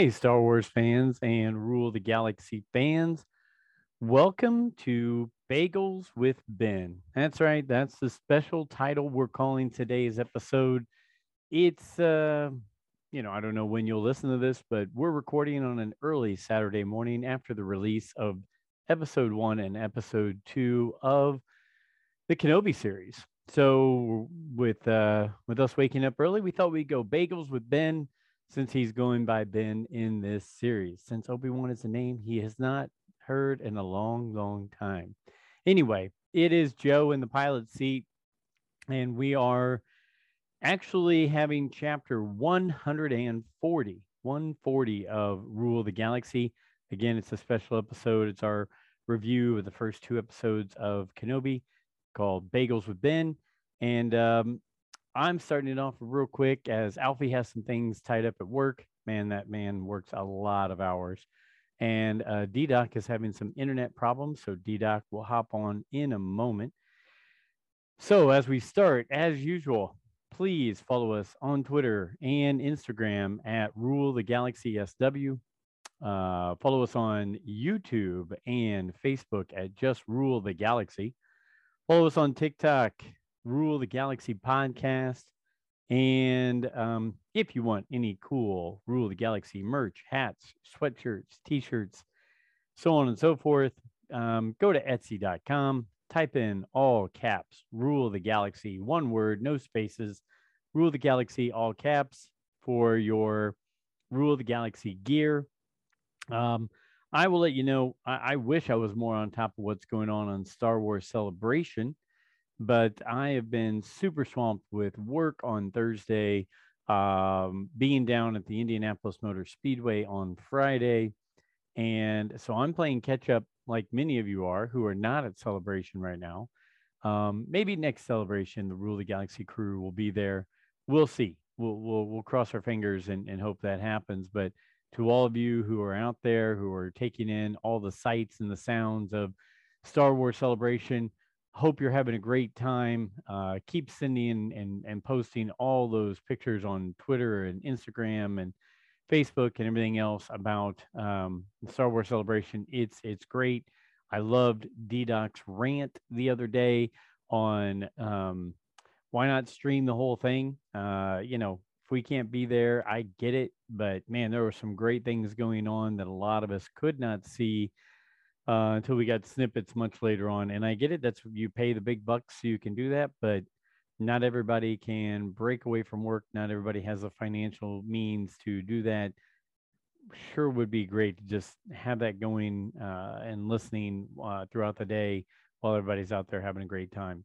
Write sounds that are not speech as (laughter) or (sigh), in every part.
Hey, Star Wars fans and Rule the Galaxy fans. Welcome to Bagels with Ben. That's right. That's the special title we're calling today's episode. It's, uh, you know, I don't know when you'll listen to this, but we're recording on an early Saturday morning after the release of episode one and episode two of the Kenobi series. So with uh with us waking up early, we thought we'd go bagels with Ben since he's going by Ben in this series. Since Obi Wan is a name he has not heard in a long, long time. Anyway, it is Joe in the pilot seat, and we are actually having chapter 140, 140 of Rule of the Galaxy. Again, it's a special episode. It's our review of the first two episodes of Kenobi called Bagels with Ben. And um, I'm starting it off real quick as Alfie has some things tied up at work. Man, that man works a lot of hours. And uh, DDoc is having some internet problems. So DDoc will hop on in a moment. So as we start, as usual, please follow us on Twitter and Instagram at Rule the Galaxy SW. Uh, follow us on YouTube and Facebook at Just Rule the Galaxy. Follow us on TikTok Rule the Galaxy podcast. And um, if you want any cool Rule the Galaxy merch, hats, sweatshirts, t shirts, so on and so forth, um, go to etsy.com, type in all caps, Rule the Galaxy, one word, no spaces, Rule the Galaxy, all caps for your Rule the Galaxy gear. Um, I will let you know. I, I wish I was more on top of what's going on on Star Wars Celebration but I have been super swamped with work on Thursday, um, being down at the Indianapolis Motor Speedway on Friday. And so I'm playing catch up like many of you are who are not at celebration right now. Um, maybe next celebration, the Rule of the Galaxy crew will be there. We'll see. We'll, we'll, we'll cross our fingers and, and hope that happens. But to all of you who are out there, who are taking in all the sights and the sounds of Star Wars celebration, hope you're having a great time. Uh, keep sending and, and posting all those pictures on Twitter and Instagram and Facebook and everything else about um, Star Wars celebration. It's it's great. I loved D-Doc's rant the other day on um, why not stream the whole thing. Uh, you know, if we can't be there, I get it, but man, there were some great things going on that a lot of us could not see uh, until we got snippets much later on. And I get it. That's you pay the big bucks so you can do that, but not everybody can break away from work. Not everybody has the financial means to do that. Sure would be great to just have that going uh, and listening uh, throughout the day while everybody's out there having a great time.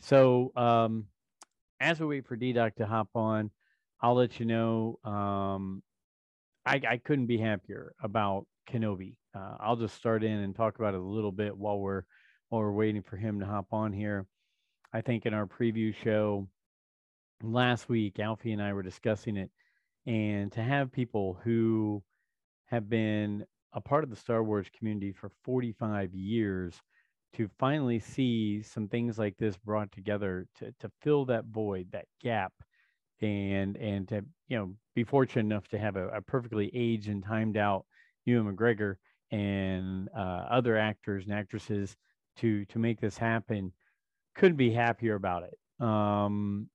So um, as we wait for DDoc to hop on, I'll let you know. Um, I, I couldn't be happier about Kenobi. Uh, I'll just start in and talk about it a little bit while we're while we're waiting for him to hop on here. I think in our preview show last week, Alfie and I were discussing it, and to have people who have been a part of the Star Wars community for 45 years to finally see some things like this brought together to to fill that void, that gap, and and to you know be fortunate enough to have a, a perfectly aged and timed out Ewan McGregor and uh, other actors and actresses to to make this happen. Couldn't be happier about it. Um,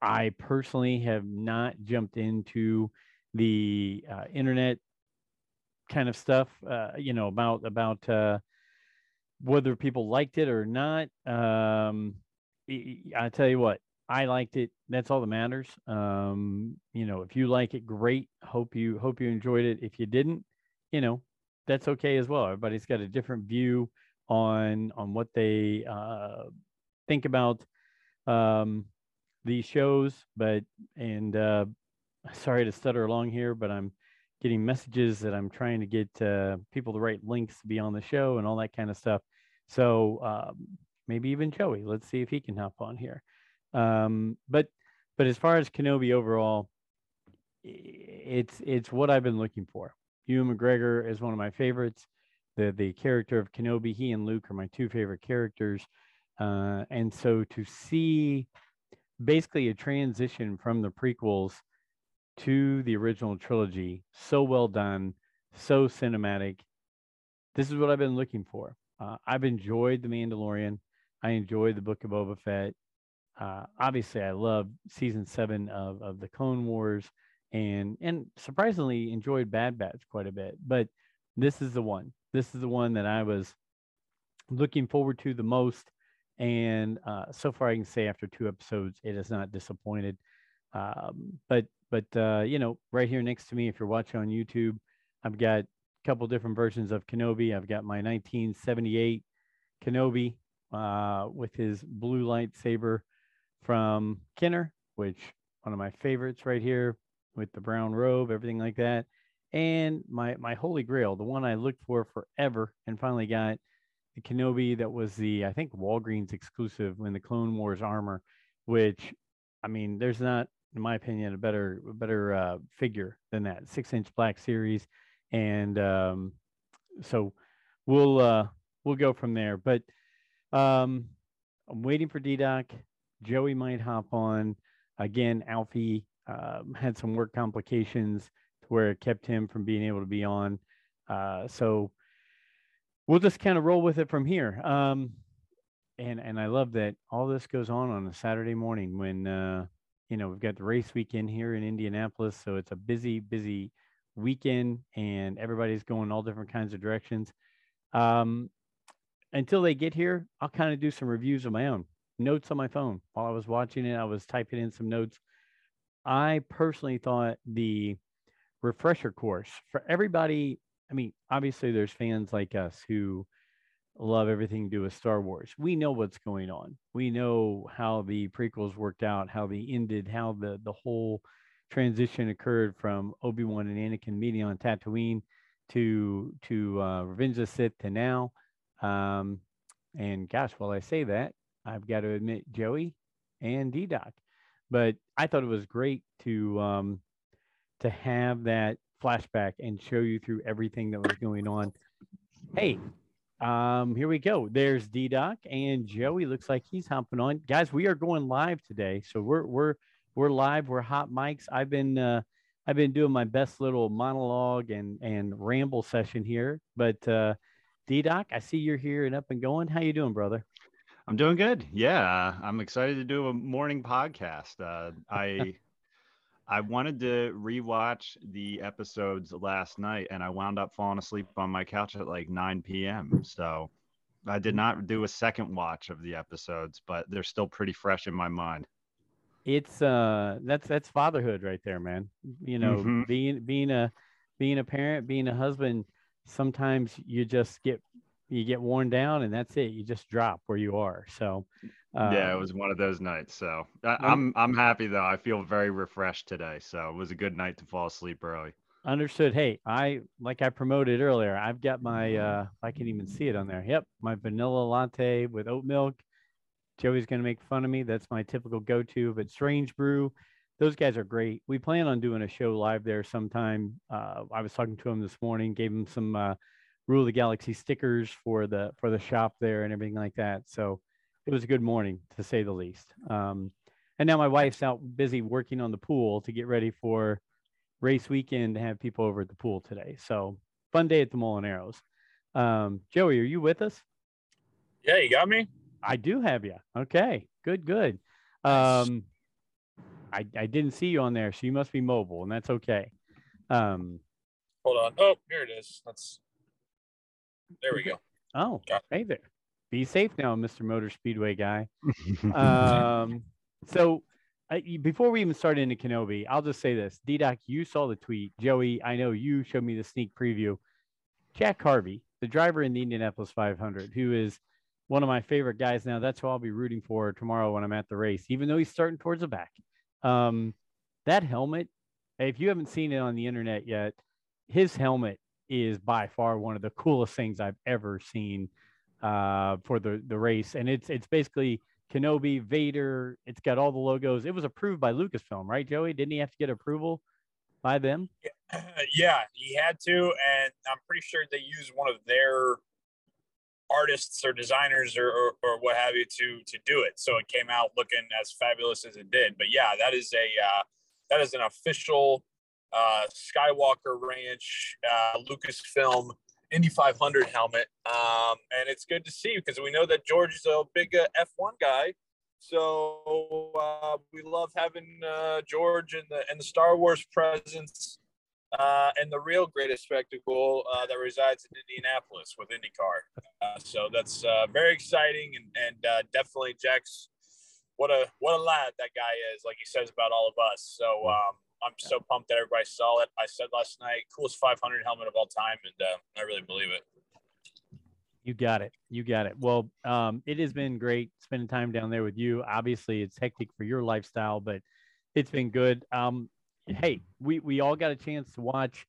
I personally have not jumped into the uh, internet kind of stuff, uh, you know, about about uh, whether people liked it or not. Um, I tell you what, I liked it. That's all that matters. Um, you know, if you like it, great. Hope you hope you enjoyed it. If you didn't, you know, that's okay as well. Everybody's got a different view on on what they uh, think about um, these shows. But and uh, (laughs) sorry to stutter along here, but I'm getting messages that I'm trying to get uh, people the right links to be on the show and all that kind of stuff. So um, maybe even Joey. Let's see if he can hop on here. Um, but but as far as Kenobi overall, it's it's what I've been looking for. Ewan McGregor is one of my favorites. The the character of Kenobi, he and Luke are my two favorite characters. Uh, and so to see basically a transition from the prequels to the original trilogy, so well done, so cinematic. This is what I've been looking for. Uh, I've enjoyed The Mandalorian. I enjoyed the Book of Boba Fett. Uh, obviously, I love season seven of, of the Clone Wars, and and surprisingly enjoyed Bad Batch quite a bit. But this is the one. This is the one that I was looking forward to the most. And uh, so far, I can say after two episodes, it has not disappointed. Um, but but uh, you know, right here next to me, if you're watching on YouTube, I've got a couple different versions of Kenobi. I've got my 1978 Kenobi uh, with his blue lightsaber from Kenner, which one of my favorites right here with the brown robe, everything like that. And my my holy grail, the one I looked for forever and finally got the Kenobi that was the I think Walgreens exclusive when the Clone Wars armor, which I mean, there's not, in my opinion, a better a better uh, figure than that six inch black series, and um, so we'll uh, we'll go from there. But um, I'm waiting for D Doc. Joey might hop on again. Alfie um, (laughs) had some work complications to where it kept him from being able to be on. Uh, so we'll just kind of roll with it from here. Um, and and I love that all this goes on on a Saturday morning when uh, you know we've got the race weekend here in Indianapolis, so it's a busy busy weekend, and everybody's going all different kinds of directions. Um, until they get here, I'll kind of do some reviews of my own notes on my phone while I was watching it. I was typing in some notes. I personally thought the refresher course for everybody. I mean, obviously, there's fans like us who love everything to do with Star Wars. We know what's going on. We know how the prequels worked out, how they ended, how the the whole transition occurred from Obi Wan and Anakin meeting on Tatooine to to uh, Revenge of the Sith to now. Um, and gosh, while I say that, I've got to admit Joey and D Doc. But I thought it was great to um, to have that flashback and show you through everything that was going on. Hey, um, here we go. There's D Doc and Joey. Looks like he's hopping on. Guys, we are going live today, so we're we're we're live. We're hot mics. I've been uh, I've been doing my best little monologue and and ramble session here. But uh, D Doc, I see you're here and up and going. How you doing, brother? I'm doing good. Yeah, I'm excited to do a morning podcast. Uh, (laughs) I I wanted to rewatch the episodes last night, and I wound up falling asleep on my couch at like 9 p.m. So I did not do a second watch of the episodes, but they're still pretty fresh in my mind. It's uh, that's that's fatherhood right there, man. You know, mm-hmm. being being a being a parent, being a husband. Sometimes you just get you get worn down and that's it. You just drop where you are. So uh, yeah, it was one of those nights. So I, I'm I'm happy though. I feel very refreshed today. So it was a good night to fall asleep early. Understood. Hey, I like I promoted earlier. I've got my uh I can even see it on there. Yep, my vanilla latte with oat milk. Joey's gonna make fun of me. That's my typical go-to. But Strange Brew, those guys are great. We plan on doing a show live there sometime. Uh, I was talking to him this morning, gave him some uh, Rule of the Galaxy stickers for the for the shop there and everything like that. So it was a good morning to say the least. Um, and now my wife's out busy working on the pool to get ready for race weekend to have people over at the pool today. So fun day at the Molineros. Um, Joey, are you with us? Yeah, you got me. I do have you. Okay, good, good. Um, I I didn't see you on there, so you must be mobile, and that's okay. Um, hold on. Oh, here it is. That's there we go. Oh, hey there. Be safe now, Mr. Motor Speedway guy. (laughs) um, So uh, before we even start into Kenobi, I'll just say this: D-Doc, you saw the tweet. Joey, I know you showed me the sneak preview. Jack Harvey, the driver in the Indianapolis 500, who is one of my favorite guys now. That's who I'll be rooting for tomorrow when I'm at the race, even though he's starting towards the back. Um, that helmet, if you haven't seen it on the internet yet, his helmet is by far one of the coolest things I've ever seen uh, for the the race, and it's it's basically Kenobi, Vader. It's got all the logos. It was approved by Lucasfilm, right, Joey? Didn't he have to get approval by them? (clears throat) Yeah, he had to, and I'm pretty sure they used one of their artists or designers or, or, or, what have you to to do it. So it came out looking as fabulous as it did. But yeah, that is a uh, that is an official uh, Skywalker Ranch uh, Lucasfilm Indy 500 helmet, um, and it's good to see because we know that George is a big uh, F1 guy. So uh, we love having uh, George and the and the Star Wars presence uh, and the real greatest spectacle uh, that resides in Indianapolis with IndyCar. Uh, so that's uh, very exciting and, and uh, definitely Jack's what a what a lad that guy is, like he says about all of us. So um, I'm so pumped that everybody saw it. I said last night, coolest 500 helmet of all time, and uh, I really believe it. You got it. You got it. Well, um, it has been great spending time down there with you. Obviously, it's hectic for your lifestyle, but it's been good. Um, hey, we we all got a chance to watch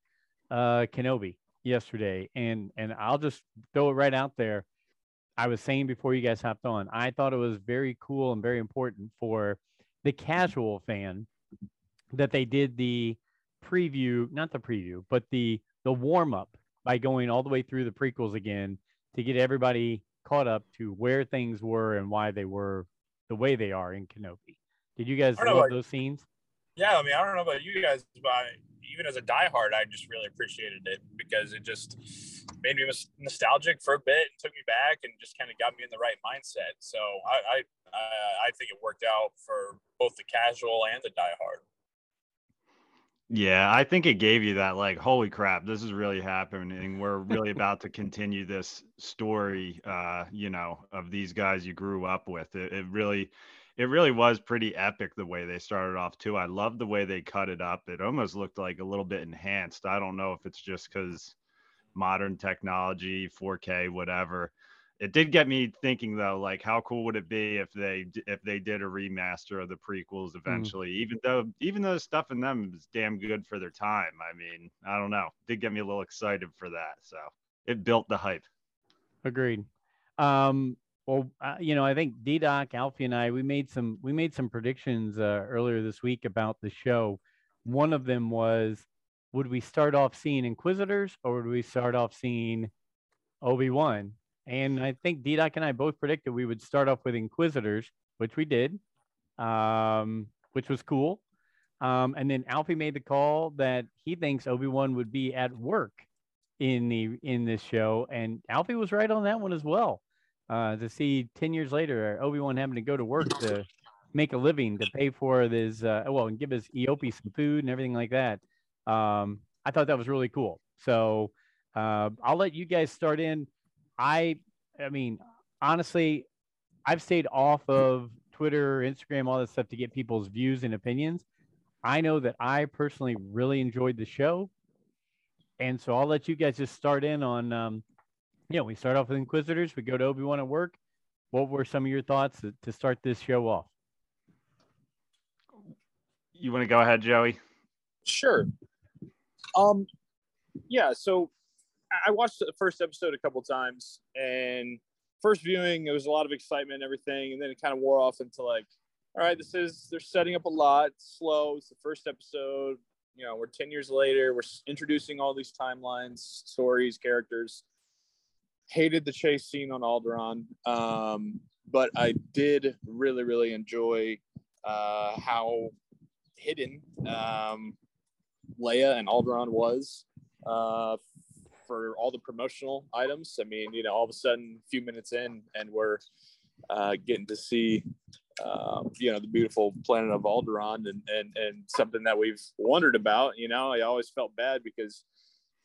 uh, Kenobi yesterday, and and I'll just throw it right out there. I was saying before you guys hopped on, I thought it was very cool and very important for the casual fan that they did the preview, not the preview, but the the warm up by going all the way through the prequels again to get everybody caught up to where things were and why they were the way they are in Kenobi. Did you guys love those scenes? Yeah, I mean, I don't know about you guys, but even as a diehard, I just really appreciated it because it just made me nostalgic for a bit and took me back and just kind of got me in the right mindset. So I, I, I think it worked out for both the casual and the diehard. Yeah, I think it gave you that like, holy crap, this is really happening. We're really (laughs) about to continue this story, uh, you know, of these guys you grew up with. It, it really, it really was pretty epic the way they started off too. I love the way they cut it up. It almost looked like a little bit enhanced. I don't know if it's just because modern technology, 4K, whatever it did get me thinking though like how cool would it be if they if they did a remaster of the prequels mm. eventually mm. even though even though the stuff in them is damn good for their time. I mean i don't know. It did get me a little excited for that so it built the hype. Agreed. Um well uh, you know i think d-doc alfie and i we made some we made some predictions uh, earlier this week about the show. One of them was would we start off seeing inquisitors or would we start off seeing obi-wan and I think D-Doc and I both predicted we would start off with Inquisitors, which we did, um, which was cool. Um, and then Alfie made the call that he thinks Obi-Wan would be at work in the in this show. And Alfie was right on that one as well. Uh, to see 10 years later, Obi-Wan having to go to work to make a living to pay for his, uh, well, and give his Eopie some food and everything like that. Um, I thought that was really cool. So uh, I'll let you guys start in. I, I mean, honestly, I've stayed off of Twitter, Instagram, all that stuff to get people's views and opinions. I know that I personally really enjoyed the show. And so I'll let you guys just start in on, um, you know, we start off with Inquisitors, we go to Obi Wan at work. What were some of your thoughts to, to start this show off? You want to go ahead, Joey? Sure. Um, yeah. So I watched the first episode a couple times, and first viewing, it was a lot of excitement and everything, and then it kind of wore off into like, all right, this is they're setting up a lot. It's slow. It's the first episode. You know, we're ten years later. We're introducing all these timelines, stories, characters. Hated the chase scene on Alderaan, um, but I did really, really enjoy uh, how hidden um, Leia and Alderaan was uh, for all the promotional items. I mean, you know, all of a sudden, a few minutes in, and we're uh, getting to see, um, you know, the beautiful planet of Alderaan, and and and something that we've wondered about. You know, I always felt bad because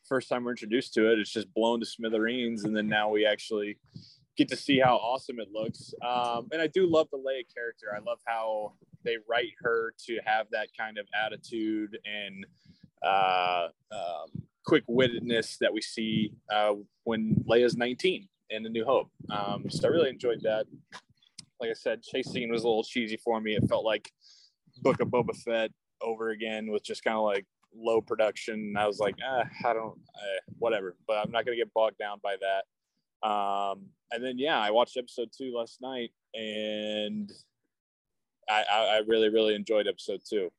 first time we're introduced to it, it's just blown to smithereens, and then now we actually get to see how awesome it looks. Um, and I do love the Leia character. I love how they write her to have that kind of attitude and uh, um, quick wittedness that we see uh, when Leia's 19 in The New Hope. Um, so I really enjoyed that. Like I said, chase scene was a little cheesy for me. It felt like Book of Boba Fett over again with just kind of like low production. And I was like, eh, I don't, eh, whatever. But I'm not going to get bogged down by that. Um, and then yeah, I watched episode two last night, and I, I, I really really enjoyed episode two.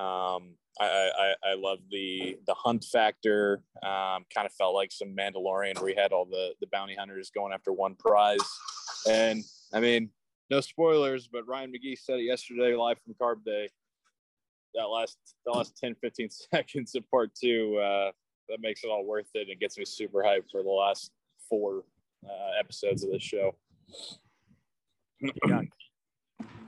Um, I, I, I love the the hunt factor. Um, kind of felt like some Mandalorian where we had all the the bounty hunters going after one prize, and I mean, no spoilers, but Ryan McGee said it yesterday live from Carb Day. That last the last 10, 15 (laughs) seconds of part two, uh, that makes it all worth it and gets me super hyped for the last four uh, episodes of this show. (clears throat) yeah.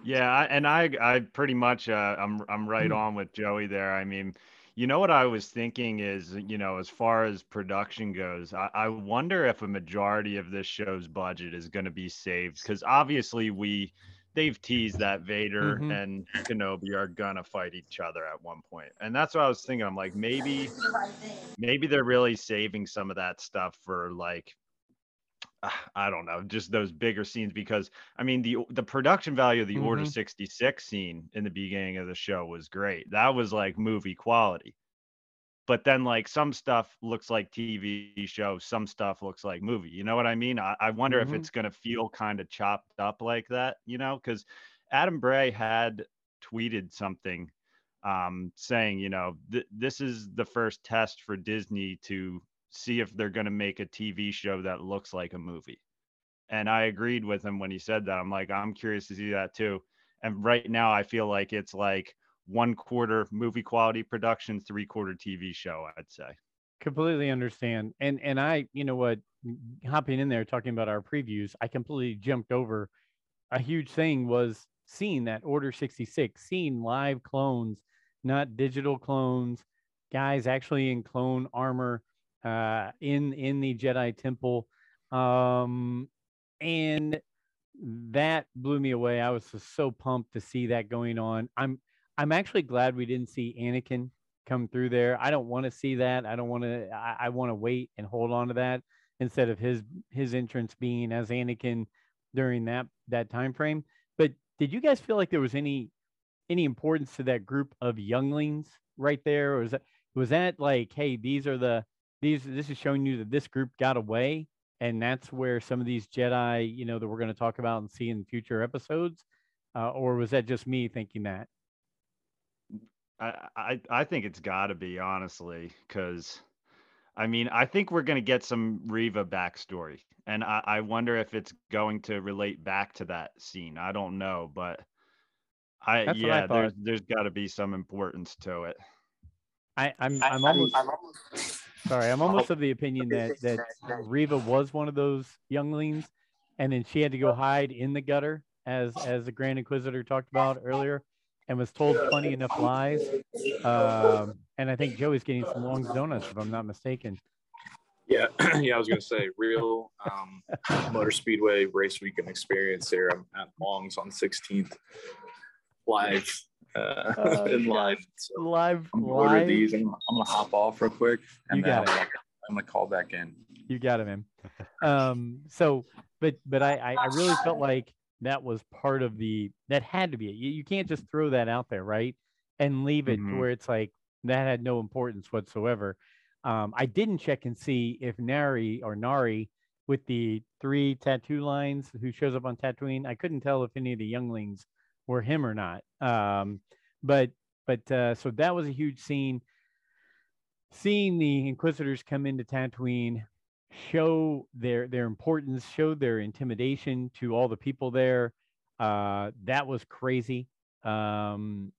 Yeah, and I I pretty much uh, I'm I'm right Hmm. on with Joey there. I mean, you know what I was thinking is, you know, as far as production goes, I, I wonder if a majority of this show's budget is going to be saved because obviously we they've teased that Vader Mhm. and Kenobi are gonna fight each other at one point, and that's what I was thinking. I'm like, maybe maybe they're really saving some of that stuff for like I don't know, just those bigger scenes because I mean the the production value of the Order Mhm. 66 scene in the beginning of the show was great. That was like movie quality. But then like some stuff looks like TV show, some stuff looks like movie. You know what I mean? I, I wonder Mhm. if it's gonna feel kind of chopped up like that, you know, because Adam Bray had tweeted something um, saying, you know, th- this is the first test for Disney to see if they're going to make a TV show that looks like a movie. And I agreed with him when he said that. I'm like, I'm curious to see that too. And right now, I feel like it's like one quarter movie quality production, three quarter TV show, I'd say. completely understand and and i you know what hopping in there talking about our previews i completely jumped over a huge thing was seeing that order 66 seeing live clones not digital clones guys actually in clone armor uh in in the jedi temple um and that blew me away i was so pumped to see that going on i'm i'm actually glad we didn't see anakin come through there. I don't want to see that. I don't want to. I, I want to wait and hold on to that instead of his his entrance being as Anakin during that that time frame. But did you guys feel like there was any any importance to that group of younglings right there, or was that was that like, hey, these are the these this is showing you that this group got away, and that's where some of these Jedi, you know, that we're going to talk about and see in future episodes, uh, or was that just me thinking that? I I, I think it's got to be honestly, because I mean I think we're gonna get some Reva backstory, and I, I wonder if it's going to relate back to that scene. I don't know, but I That's what I yeah, there's there's got to be some importance to it. I, I'm I'm almost sorry. I'm almost of the opinion that that Reva was one of those younglings, and then she had to go hide in the gutter, as as the Grand Inquisitor talked about earlier, and was told plenty enough lies. Um, and I think Joey's getting some long donuts, if I'm not mistaken. Yeah, (clears throat) yeah, I was gonna say real um, motor speedway race weekend experience here. I'm at Long's on 16th, live, uh, Oh, (laughs) in live. So Live, I'm gonna order live. these. I'm, I'm gonna hop off real quick, and You then got it. gonna, I'm gonna call back in. You got him, man. Um, so, but but I, I I really felt like that was part of the that had to be it. You, you can't just throw that out there, right? And leave it Mhm. where it's like that had no importance whatsoever. Um, I didn't check and see if Nari or Nari with the three tattoo lines who shows up on Tatooine. I couldn't tell if any of the younglings were him or not. Um, but but uh, so that was a huge scene. Seeing the Inquisitors come into Tatooine, show their their importance, show their intimidation to all the people there. Uh, that was crazy. Um,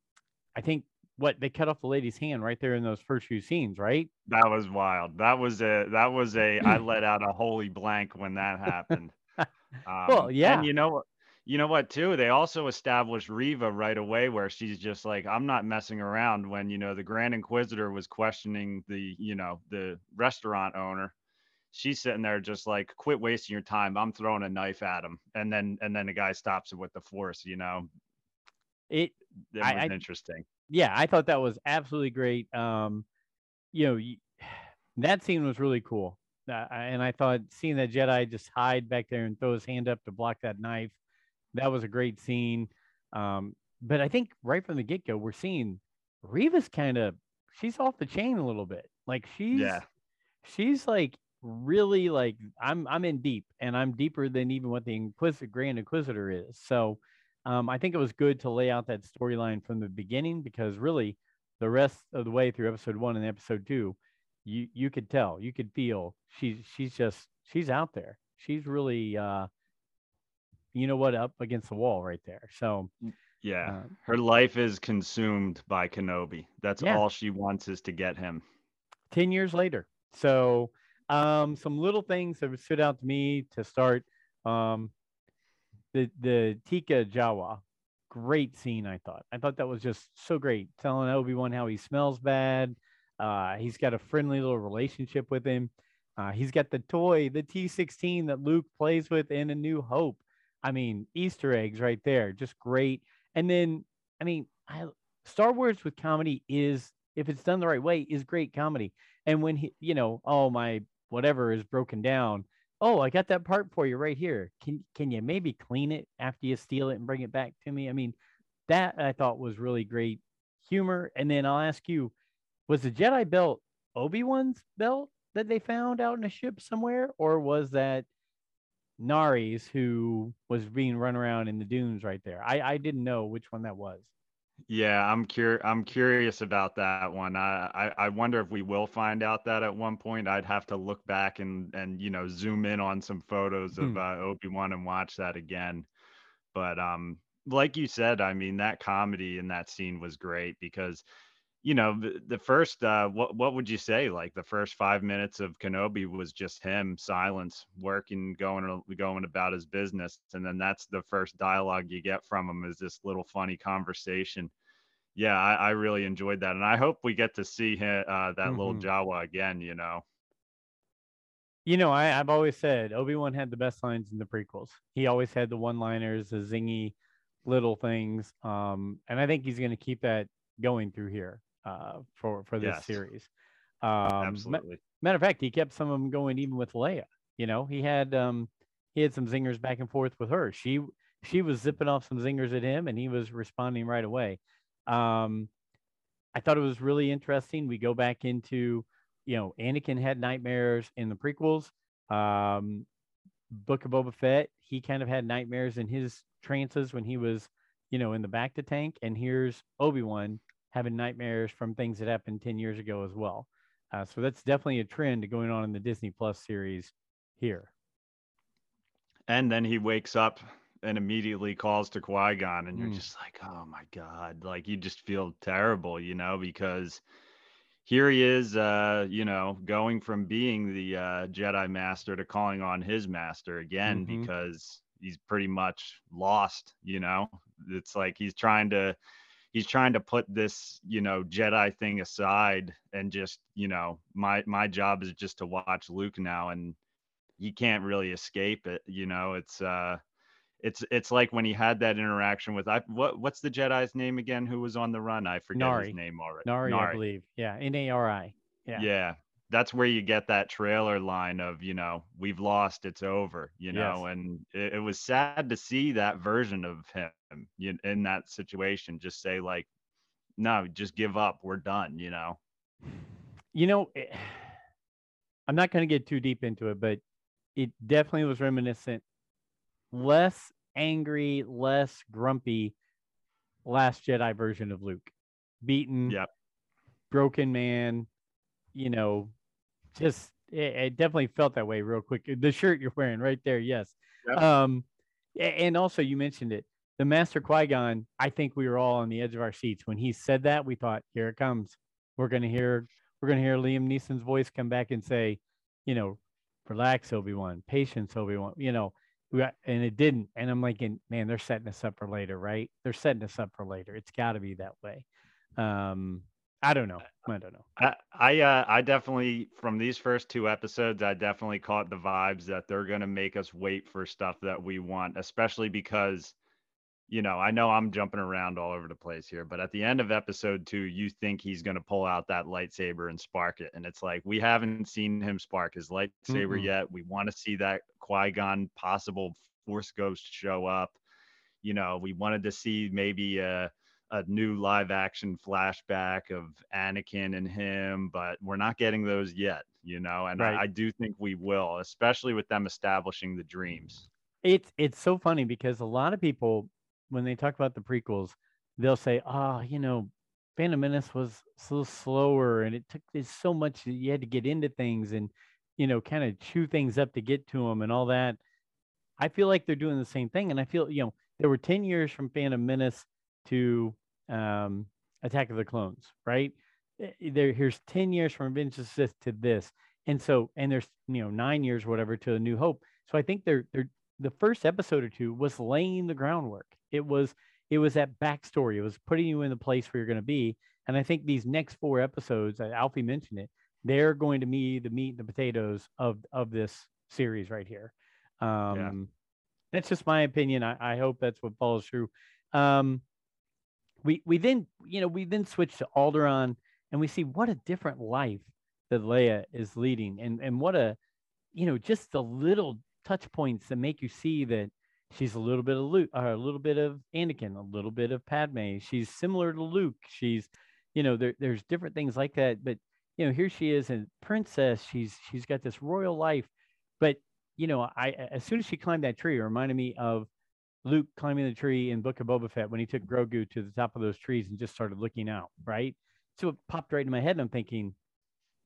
I think what they cut off the lady's hand right there in those first few scenes, right? That was wild. That was a that was a I (laughs) let out a holy blank when that happened. (laughs) Um, Well, yeah. And you know what? You know what too? They also established Reva right away, where she's just like, "I'm not messing around." When you know the Grand Inquisitor was questioning the, you know, the restaurant owner, she's sitting there just like, quit wasting your time. I'm throwing a knife at him, and then and then the guy stops it with the force. You know, It it was I- I- interesting. yeah, I thought that was absolutely great. Um, you know, (sighs) that scene was really cool. Uh, and I thought seeing that Jedi just hide back there and throw his hand up to block that knife, that was a great scene. Um, but I think right from the get go, we're seeing Reva's kind of she's off the chain a little bit. Like she's Yeah. she's like really like I'm I'm in deep and I'm deeper than even what the Inquisitor Grand Inquisitor is. So um, I think it was good to lay out that storyline from the beginning because really the rest of the way through episode one and episode two, you you could tell, you could feel she's she's just she's out there. She's really uh you know what, up against the wall right there. So Yeah. uh, Her life is consumed by Kenobi. That's Yeah. all she wants is to get him. 10 years later. So, um, some little things that stood out to me to start. Um, the the Teeka Jawa, great scene. I thought. I thought that was just so great, telling Obi Wan how he smells bad. Uh, he's got a friendly little relationship with him. Uh, he's got the toy, the T16 that Luke plays with in A New Hope. I mean, Easter eggs right there, just great. And then, I mean, I, Star Wars with comedy is, if it's done the right way, is great comedy. And when he, you know, oh my whatever is broken down. Oh, I got that part for you right here. Can can you maybe clean it after you steal it and bring it back to me? I mean, that I thought was really great humor. And then I'll ask you, was the Jedi belt Obi-Wan's belt that they found out in a ship somewhere, or was that Nari's who was being run around in the dunes right there? I, I didn't know which one that was. Yeah, I'm cur- I'm curious about that one. I, I I wonder if we will find out that at one point. I'd have to look back and and you know zoom in on some photos of Hmm. uh, Obi Wan and watch that again. But um, like you said, I mean that comedy in that scene was great because, you know, the, the first uh, what what would you say? Like the first five minutes of Kenobi was just him, silence, working, going going about his business, and then that's the first dialogue you get from him is this little funny conversation yeah, I, I really enjoyed that, and I hope we get to see him, uh, that little Mhm. Jawa again. You know, You know, I, I've always said Obi Wan had the best lines in the prequels. He always had the one liners, the zingy little things. Um, and I think he's going to keep that going through here uh, for for this Yes. series. Um, ma- absolutely. matter of fact, he kept some of them going even with Leia. You know, he had um, he had some zingers back and forth with her. She she was zipping off some zingers at him, and he was responding right away. Um, I thought it was really interesting. We go back into, you know, Anakin had nightmares in the prequels. Um, Book of Boba Fett, he kind of had nightmares in his trances when he was, you know, in the bacta tank. And here's Obi Wan having nightmares from things that happened 10 years ago as well. Uh, so that's definitely a trend going on in the Disney Plus series here. And then he wakes up and immediately calls to Qui Gon, and you're Mm. just like, oh my god, like you just feel terrible, you know, because here he is, uh, you know, going from being the uh, Jedi Master to calling on his master again Mhm. because he's pretty much lost, you know. It's like he's trying to he's trying to put this, you know, Jedi thing aside and just, you know, my my job is just to watch Luke now and he can't really escape it, you know. It's uh it's it's like when he had that interaction with I what what's the Jedi's name again who was on the run? I forget Nari. his name already. Nari, I believe. Yeah. N A R I. Yeah. Yeah. That's where you get that trailer line of, you know, we've lost, it's over, you know, and it, it was sad to see that version of him you- in that situation. Just say, like, no, just give up. We're done, you know. You know, eh, (sighs) I'm not going to get too deep into it, but it definitely was reminiscent, less angry, less grumpy, Last Jedi version of Luke, beaten, Yep. broken man. You know, just it, it definitely felt that way real quick. The shirt you're wearing right there, yes. Yep. Um, and also you mentioned it, the Master Qui Gon. I think we were all on the edge of our seats when he said that. We thought, here it comes. We're gonna hear we're gonna hear Liam Neeson's voice come back and say, you know, relax, Obi Wan, patience, Obi Wan. You know, we got, and it didn't. And I'm like, man, they're setting us up for later, right? They're setting us up for later. It's got to be that way. Um, I don't know. I don't know. I I, uh, I definitely from these first two episodes, I definitely caught the vibes that they're gonna make us wait for stuff that we want, especially because, you know, I know I'm jumping around all over the place here, but at the end of episode two, you think he's gonna pull out that lightsaber and spark it, and it's like we haven't seen him spark his lightsaber Mm-mm. yet. We want to see that Qui Gon possible Force ghost show up. You know, we wanted to see maybe a a new live action flashback of Anakin and him, but we're not getting those yet, you know, and Right. I, I do think we will, especially with them establishing the dreams. It's it's so funny because a lot of people when they talk about the prequels, they'll say, "Oh, you know, Phantom Menace was so slower, and it took there's so much you had to get into things and you know, kind of chew things up to get to them and all that." I feel like they're doing the same thing, and I feel you know there were ten years from Phantom Menace to um, Attack of the Clones, right? Eh, There here's ten years from Revenge of the Sith to this, and so and there's you know nine years whatever to A New Hope. So I think they're they're the first episode or two was laying the groundwork. It was it was that backstory. It was putting you in the place where you're going to be. And I think these next four episodes, Alfie mentioned it, they're going to be the meat and the potatoes of of this series right here. Um, That's just my opinion. I, I hope that's what follows through. Um, we we then you know we then switch to Alderaan and we see what a different life that Leia is leading, and and what a you know just the little touch points that make you see that she's a little bit of Luke, or uh, a little bit of Anakin, a little bit of Padme. She's similar to Luke. She's you know there there's different things like that, but you know here she is a princess. She's she's got this royal life, but you know I as soon as she climbed that tree, it reminded me of Luke climbing the tree in Book of Boba Fett when he took Grogu to the top of those trees and just started looking out, right? So it popped right in my head, and I'm thinking,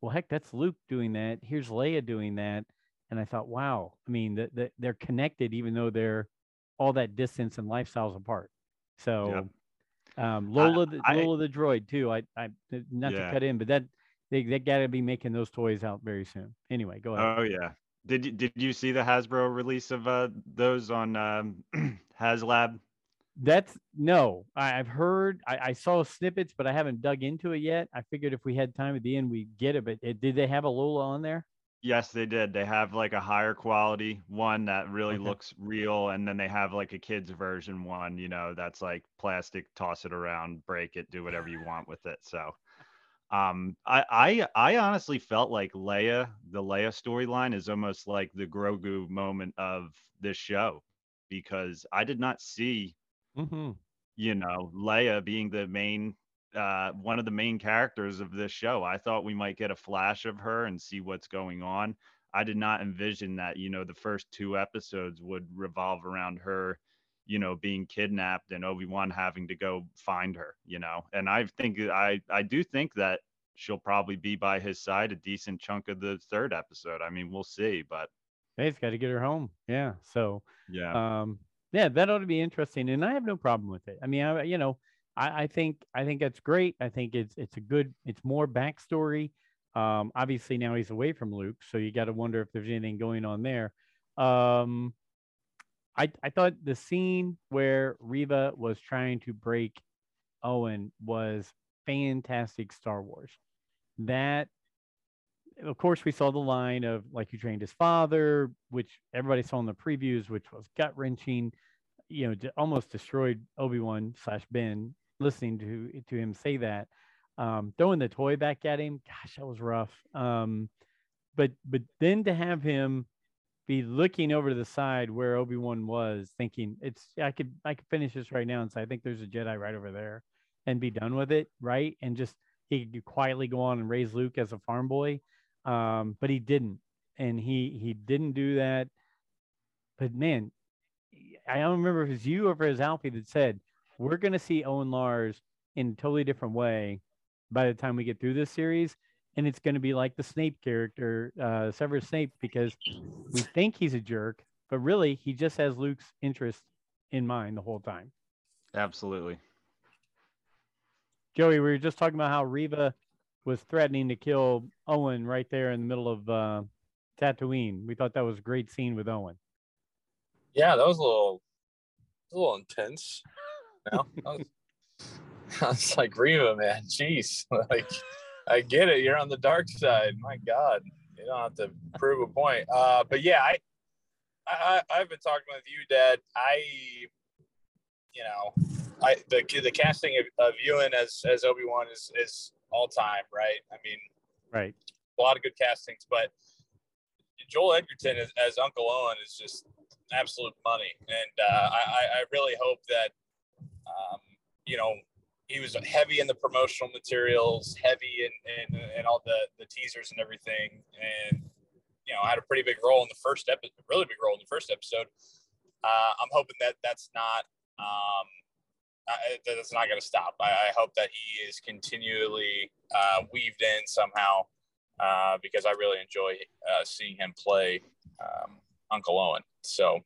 well, heck, that's Luke doing that. Here's Leia doing that, and I thought, wow, I mean, the, the, they're connected, even though they're all that distance and lifestyles apart. So, um, Lola, the, I- Lola the droid too. I, I, not Yeah. to cut in, but that they they got to be making those toys out very soon. Anyway, go ahead. Oh yeah. Did you did you see the Hasbro release of uh, those on um, (clears throat) HasLab? That's no. I, I've heard. I, I saw snippets, but I haven't dug into it yet. I figured if we had time at the end, we'd get it. But it, did they have a Lola on there? Yes, they did. They have like a higher quality one that really Okay. looks real, and then they have like a kids version one, you know, that's like plastic, toss it around, break it, do whatever you want with it. So, um, I I I honestly felt like Leia, the Leia storyline is almost like the Grogu moment of this show, because I did not see Mm-hmm. you know, Leia being the main uh one of the main characters of this show. I thought we might get a flash of her and see what's going on. I did not envision that, you know, the first two episodes would revolve around her, you know, being kidnapped and Obi-Wan having to go find her, you know. And I think I I do think that she'll probably be by his side a decent chunk of the third episode. I mean, we'll see, but Hey, it's got to get her home. Yeah. So, yeah. um, yeah, that ought to be interesting, and I have no problem with it. I mean, I, you know, I, I think I think that's great. I think it's it's a good. It's more backstory. Um, obviously now he's away from Luke, so you got to wonder if there's anything going on there. Um, I I thought the scene where Reva was trying to break Owen was fantastic. Star Wars. That of course, we saw the line of like you trained his father, which everybody saw in the previews, which was gut wrenching. You know, almost destroyed Obi Wan slash Ben listening to to him say that. Um, throwing the toy back at him, gosh, that was rough. Um, but but then to have him be looking over to the side where Obi Wan was, thinking it's I could I could finish this right now and say I think there's a Jedi right over there, and be done with it, right? And just he could quietly go on and raise Luke as a farm boy um, but he didn't, and he he didn't do that. But man, I don't remember if it was you or if it was Alfie that said we're going to see Owen Lars in a totally different way by the time we get through this series, and it's going to be like the Snape character, uh, Severus Snape, because we think he's a jerk, but really he just has Luke's interest in mind the whole time. Absolutely. Joey, we were just talking about how Reva was threatening to kill Owen right there in the middle of uh, Tatooine. We thought that was a great scene with Owen. Yeah, that was a little, a little intense. No, that was- (laughs) I was like, Reva, man, jeez, (laughs) like, I get it. You're on the dark side. My God, you don't have to prove a point. Uh, but yeah, I, I, I've been talking with you, Dad. I, you know, I the the casting of, of Ewan as as Obi Wan is is all time, right? I mean, right. A lot of good castings, but Joel Edgerton as, as Uncle Owen is just absolute money, and uh, I I really hope that, um, you know, he was heavy in the promotional materials, heavy in, in, in all the, the teasers and everything. And, you know, had a pretty big role in the first episode, really big role in the first episode. Uh, I'm hoping that that's not, um, that's not going to stop. I, I, hope that he is continually uh, weaved in somehow uh, because I really enjoy uh, seeing him play um, Uncle Owen. So,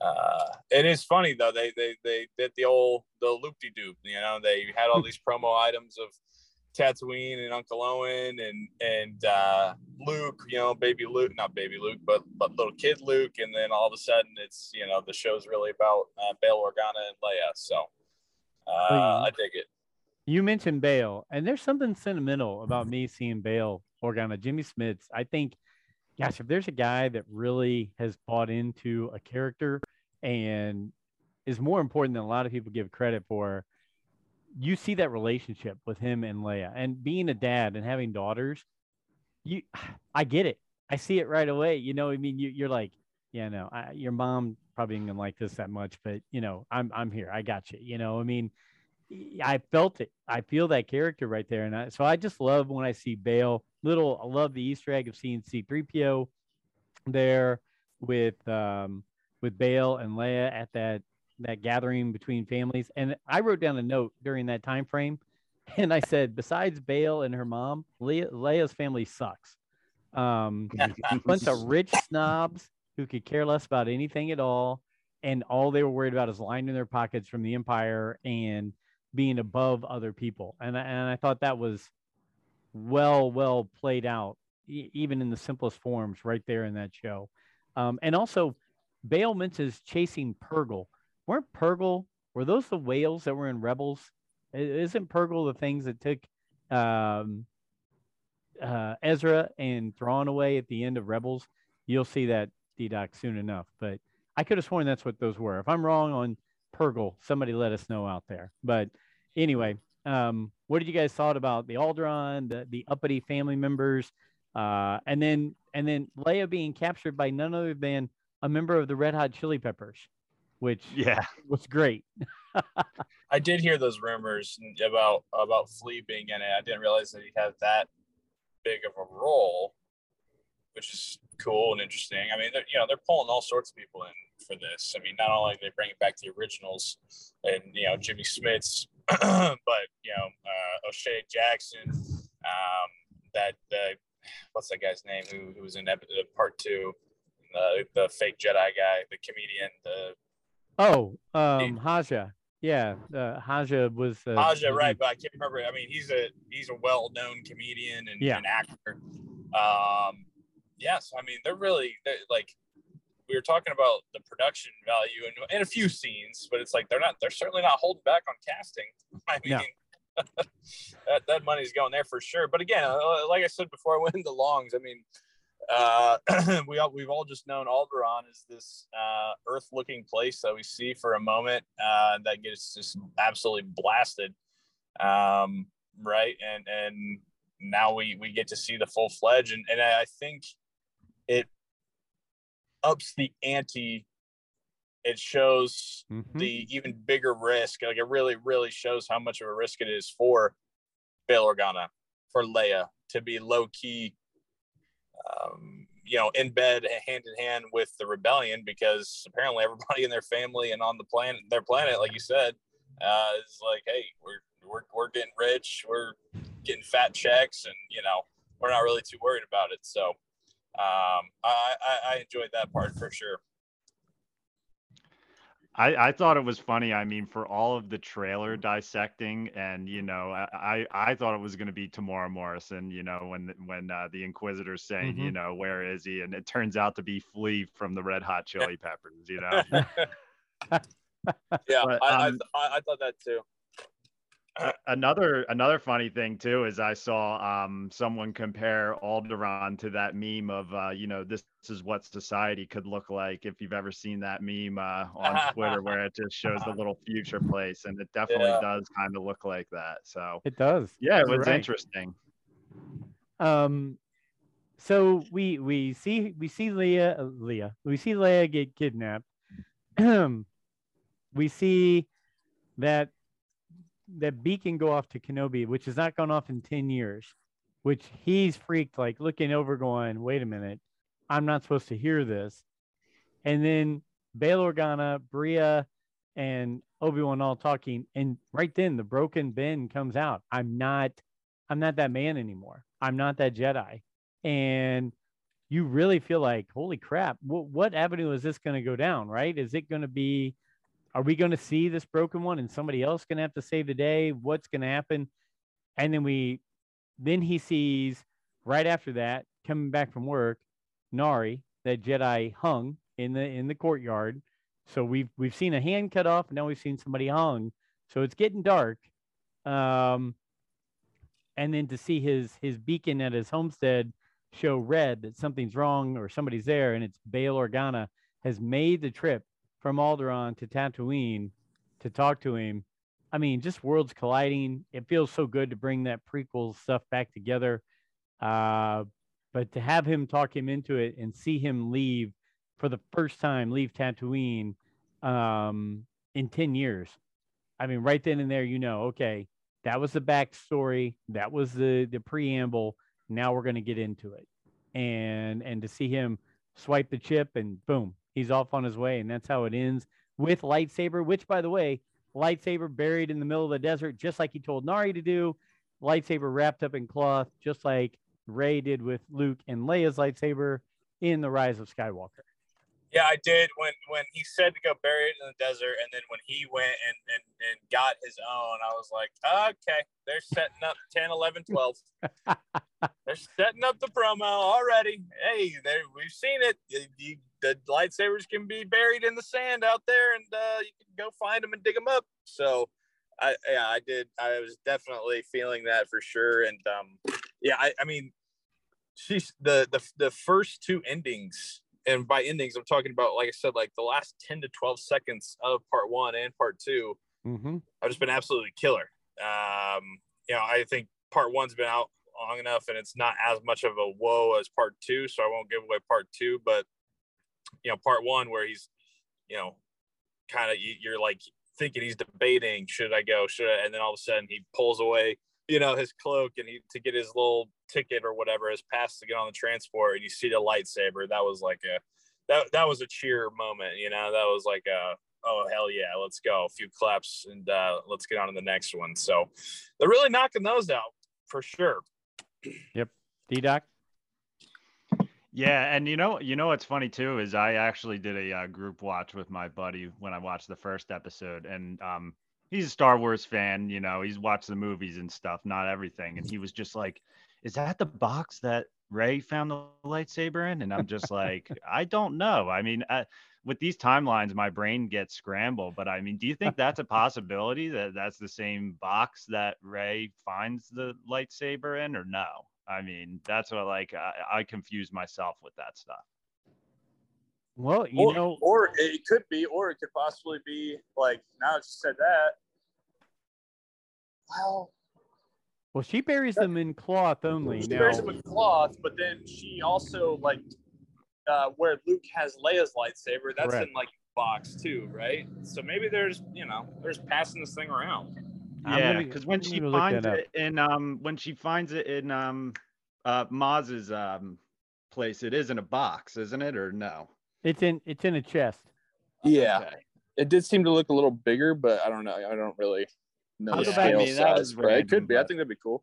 uh, it is funny though. They they they did the old the loop de doop. You know, they had all these promo items of Tatooine and Uncle Owen and and uh, Luke. You know, baby Luke, not baby Luke, but but little kid Luke. And then all of a sudden, it's you know the show's really about uh, Bail Organa and Leia. So uh, I dig it. You mentioned Bail, and there's something sentimental about me seeing Bail Organa. Jimmy Smits. I think gosh, if there's a guy that really has bought into a character and is more important than a lot of people give credit for, you see that relationship with him and Leia. And being a dad and having daughters, you, (sighs) I get it. I see it right away. You know, I mean, you, are like, yeah, no, I, your mom probably gonna like this that much, but you know, I'm I'm here. I got you. You know, I mean, I felt it. I feel that character right there, and I, so I just love when I see Bail. Little, I love the Easter egg of seeing C-3PO there with um, with Bail and Leia at that that gathering between families. And I wrote down a note during that time frame, (laughs) and I said, besides Bail and her mom, Leia, Leia's family sucks. Um, a (laughs) bunch of rich snobs who could care less about anything at all, and all they were worried about is lining their pockets from the Empire and being above other people. And and I thought that was well well played out, e- even in the simplest forms, right there in that show. Um, and also, Bail mentions chasing Purrgil. Weren't Purrgil were those the whales that were in Rebels? Isn't Purrgil the things that took um, uh, Ezra and Thrawn away at the end of Rebels? You'll see that D-Doc soon enough. But I could have sworn that's what those were. If I'm wrong on Purrgil, somebody let us know out there. But anyway, um, what did you guys thought about the Alderaan, the, the uppity family members, uh, and then and then Leia being captured by none other than a member of the Red Hot Chili Peppers, which yeah (laughs) was great. (laughs) I did hear those rumors about about Flea being in it. I didn't realize that he had that big of a role, which is cool and interesting. I mean, you know, they're pulling all sorts of people in for this. I mean, not only they bring it back to the originals and you know Jimmy Smits, (clears throat) but you know uh, O'Shea Jackson, um, that the what's that guy's name who, who was in part two, the the fake Jedi guy, the comedian, the oh um Haja. Yeah, uh, Haja was uh, Haja, right? But I can't remember. I mean, he's a he's a well-known comedian and yeah. an actor. Um, yes, I mean they're really they're like we were talking about the production value and, and a few scenes, but it's like they're not they're certainly not holding back on casting. (laughs) I mean, (laughs) that that money's going there for sure. But again, uh, like I said before, I went into longs. I mean, uh, (clears throat) we all, we've all just known Alderaan is this uh, Earth-looking place that we see for a moment uh, that gets just absolutely blasted, um, right? And and now we we get to see the full fledged, and and I think it ups the ante. It shows mm-hmm. the even bigger risk. Like it really really shows how much of a risk it is for Bail Organa for Leia to be low key um, you know in bed hand in hand with the rebellion because apparently everybody in their family and on the planet their planet like you said uh, is like hey we're we're, we're getting rich we're getting fat checks and you know we're not really too worried about it. So um, I, I, I enjoyed that part for sure. I, I thought it was funny. I mean, for all of the trailer dissecting, and you know, I I thought it was going to be Temuera Morrison. You know, when when uh, the Inquisitor's saying, mm-hmm. you know, where is he, and it turns out to be Flea from the Red Hot Chili (laughs) Peppers. You know. (laughs) yeah, but, I, um, I, I thought that too. Another another funny thing too is I saw um, someone compare Alderaan to that meme of uh, you know this, this, is what society could look like if you've ever seen that meme uh, on Twitter where it just shows the little future (laughs) place and it definitely yeah. does kind of look like that. So it does. Yeah, it was right. interesting. Um, so we we see we see Leia uh, Leia we see Leia get kidnapped. (clears throat) we see that that beacon go off to Kenobi, which has not gone off in 10 years, which he's freaked, like looking over, going, wait a minute, I'm not supposed to hear this. And then Bail Organa, Breha, and Obi-Wan all talking. And right then the broken Ben comes out. I'm not, I'm not that man anymore. I'm not that Jedi. And you really feel like, holy crap, what, what avenue is this going to go down? Right? Is it going to be are we going to see this broken one and somebody else going to have to save the day? What's going to happen? And then we, then he sees right after that coming back from work, Nari, that Jedi hung in the in the courtyard. So we've we've seen a hand cut off, and now we've seen somebody hung. So it's getting dark. Um, and then to see his his beacon at his homestead show red that something's wrong or somebody's there, and it's Bail Organa has made the trip from Alderaan to Tatooine to talk to him. I mean, just worlds colliding. It feels so good to bring that prequel stuff back together. Uh, but to have him talk him into it and see him leave for the first time, leave Tatooine um, in 10 years. I mean, right then and there, you know, okay, that was the backstory. That was the, the preamble. Now we're going to get into it. And, and to see him swipe the chip and boom, he's off on his way, and that's how it ends with lightsaber. Which, by the way, lightsaber buried in the middle of the desert, just like he told Nari to do. Lightsaber wrapped up in cloth, just like Rey did with Luke and Leia's lightsaber in the Rise of Skywalker. Yeah, I did when when he said to go bury it in the desert, and then when he went and and, and got his own, I was like, okay, they're setting up 10, 11, 12. (laughs) they're setting up the promo already. Hey, we've seen it. You, the lightsabers can be buried in the sand out there, and uh, you can go find them and dig them up. So, I yeah, I did. I was definitely feeling that for sure, and um, yeah, I, I mean, she's the the the first two endings and by endings, I'm talking about, like I said, like the last 10 to 12 seconds of part one and part 2 mm-hmm. have just been absolutely killer. Um, you know, I think part one's been out long enough and it's not as much of a whoa as part two. So I won't give away part two, but, you know, part one where he's, you know, kind of, you're like thinking he's debating, should I go, should I? And then all of a sudden he pulls away you know, his cloak and he to get his little ticket or whatever, his pass to get on the transport, and you see the lightsaber. That was like a that that was a cheer moment, you know. That was like a oh hell yeah, let's go. A few claps and uh, let's get on to the next one. So they're really knocking those out for sure. Yep. D Doc. Yeah, and you know, you know what's funny too is I actually did a uh, group watch with my buddy when I watched the first episode, and um, he's a Star Wars fan, you know, he's watched the movies and stuff, not everything. And he was just like, Is that the box that Rey found the lightsaber in? And I'm just like, (laughs) I don't know. I mean, uh, with these timelines, my brain gets scrambled. But I mean, do you think that's a possibility that that's the same box that Rey finds the lightsaber in, or no? I mean, that's what I like I, I confuse myself with that stuff. Well, you or, know, or it could be, or it could possibly be like now that you said that, well, well, she buries them in cloth only. She now. buries them in cloth, but then she also like uh, where Luke has Leia's lightsaber. That's Correct. in like box too, right? So maybe there's you know there's passing this thing around. Yeah, because when she finds it in um when she finds it in um uh Maz's um place, it is in a box, isn't it, or no? It's in it's in a chest. Yeah, okay. it did seem to look a little bigger, but I don't know. I don't really know yeah. scale I mean, size, right? It could be. I think that'd be cool.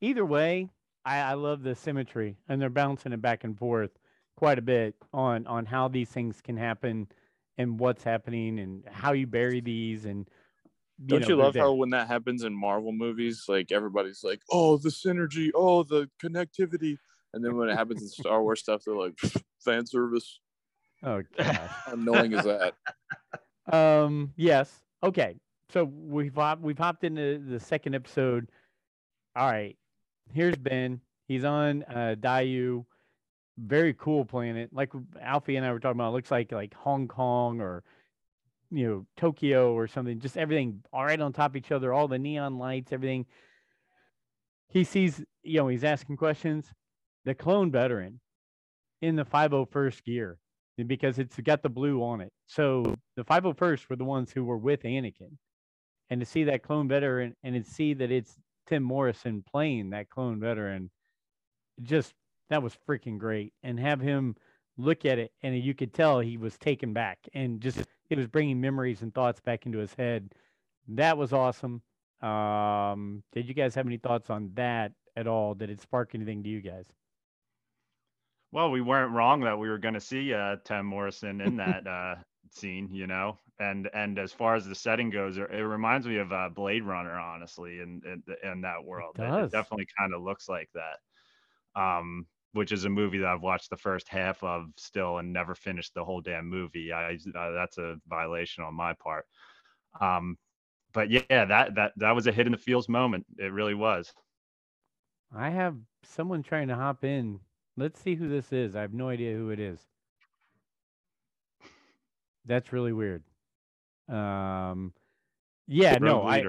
Either way, I, I love the symmetry, and they're bouncing it back and forth quite a bit on on how these things can happen and what's happening and how you bury these and you don't know, you love how when that happens in Marvel movies, like everybody's like, "Oh, the synergy, oh, the connectivity," and then when it happens in Star Wars stuff, they're like, "Fan service." Oh, gosh. how annoying is that? (laughs) Um. Yes. Okay so we've hop, we've hopped into the second episode. All right, here's Ben. He's on uh, Daiyu, very cool planet. Like Alfie and I were talking about, it looks like like Hong Kong or you know Tokyo or something. Just everything all right on top of each other. All the neon lights, everything. He sees, you know, he's asking questions. The clone veteran in the 501st gear because it's got the blue on it. So the 501st were the ones who were with Anakin. And to see that clone veteran and to see that it's Tim Morrison playing that clone veteran, just that was freaking great. And have him look at it and you could tell he was taken back and just it was bringing memories and thoughts back into his head. That was awesome. Um, did you guys have any thoughts on that at all? Did it spark anything to you guys? Well, we weren't wrong that we were going to see uh, Tim Morrison in that uh, scene, you know. And and as far as the setting goes, it, it reminds me of uh, Blade Runner, honestly, in in, in that world. It, it, it definitely kind of looks like that. Um, which is a movie that I've watched the first half of still and never finished the whole damn movie. I uh, that's a violation on my part. Um, but yeah, that that that was a hit in the fields moment. It really was. I have someone trying to hop in Let's see who this is. I have no idea who it is. That's really weird. Um, yeah, no, I.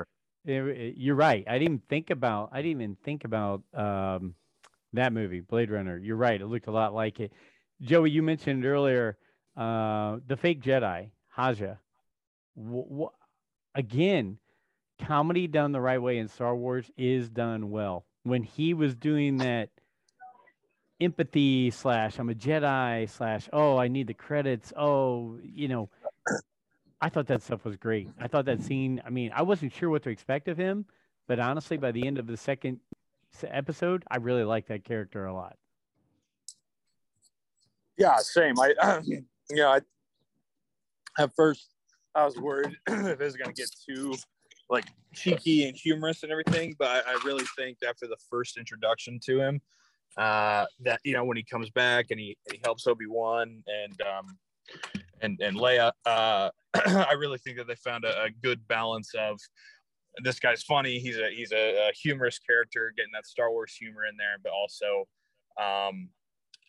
It, it, you're right. I didn't think about. I didn't even think about um, that movie, Blade Runner. You're right. It looked a lot like it. Joey, you mentioned earlier uh, the fake Jedi, Haja. W- again, comedy done the right way in Star Wars is done well. When he was doing that empathy slash I'm a Jedi slash oh I need the credits oh you know I thought that stuff was great. I thought that scene. I mean, I wasn't sure what to expect of him, but honestly, by the end of the second episode, I really like that character a lot. Yeah, same. I, uh, (clears throat) you know, I at first I was worried (clears throat) if it was going to get too like cheeky and humorous and everything, but I, I really think after the first introduction to him, uh, that you know when he comes back and he and he helps Obi Wan and um, and and Leia. Uh, (clears throat) I really think that they found a, a, good balance of this guy's funny. He's a he's a, a, humorous character, getting that Star Wars humor in there, but also, um,